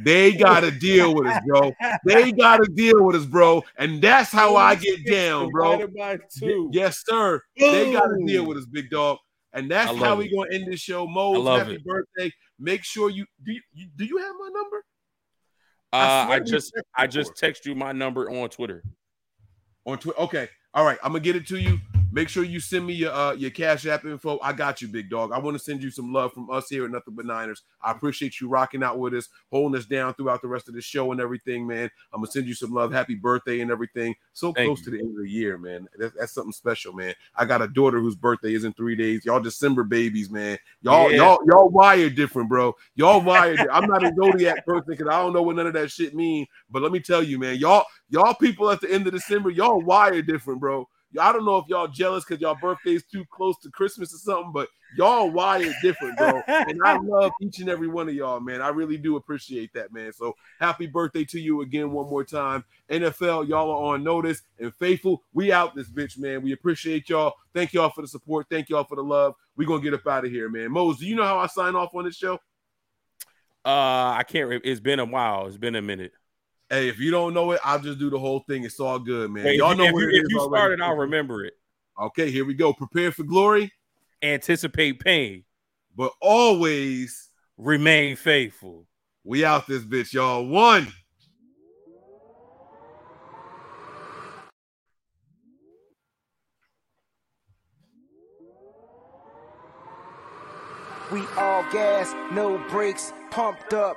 They gotta deal with us, bro. They gotta deal with us, bro. And that's how I get down, bro. Divided by two. Yes, sir. They got to deal with us, big dog. And that's how we it. gonna end this show. Mo, love happy it. birthday. Make sure you do. You, you- do you have my number? uh, I I, just I just text you my number on Twitter on Twitter. Okay. All right. I'm gonna get it to you. Make sure you send me your uh, your cash app info. I got you, big dog. I want to send you some love from us here at Nothing But Niners. I appreciate you rocking out with us, holding us down throughout the rest of the show and everything, man. I'm gonna send you some love. Happy birthday and everything. So Thank close to the end of the year, man. That's, that's something special, man. I got a daughter whose birthday is in three days. Y'all December babies, man. Y'all, Yeah. y'all, y'all wired different, bro. Y'all wired. I'm not a zodiac person because I don't know what none of that shit mean. But let me tell you, man, y'all, y'all people at the end of December, y'all wired different, bro. I don't know if y'all jealous because y'all birthday's too close to Christmas or something, but y'all wired different, bro. and I love each and every one of y'all, man. I really do appreciate that, man. So happy birthday to you again one more time. NFL, y'all are on notice and faithful. We out this bitch, man. We appreciate y'all. Thank y'all for the support. Thank y'all for the love. we gonna get up out of here, man. Mose, do you know how I sign off on this show? Uh, I can't. Re- it's been a while. It's been a minute. Hey, if you don't know it, I'll just do the whole thing. It's all good, man. Hey, y'all know if where you, it if is you already. started, I'll remember it. Okay, here we go. Prepare for glory. Anticipate pain, but always remain faithful. We out this bitch, y'all. One. We all gas, no brakes, pumped up,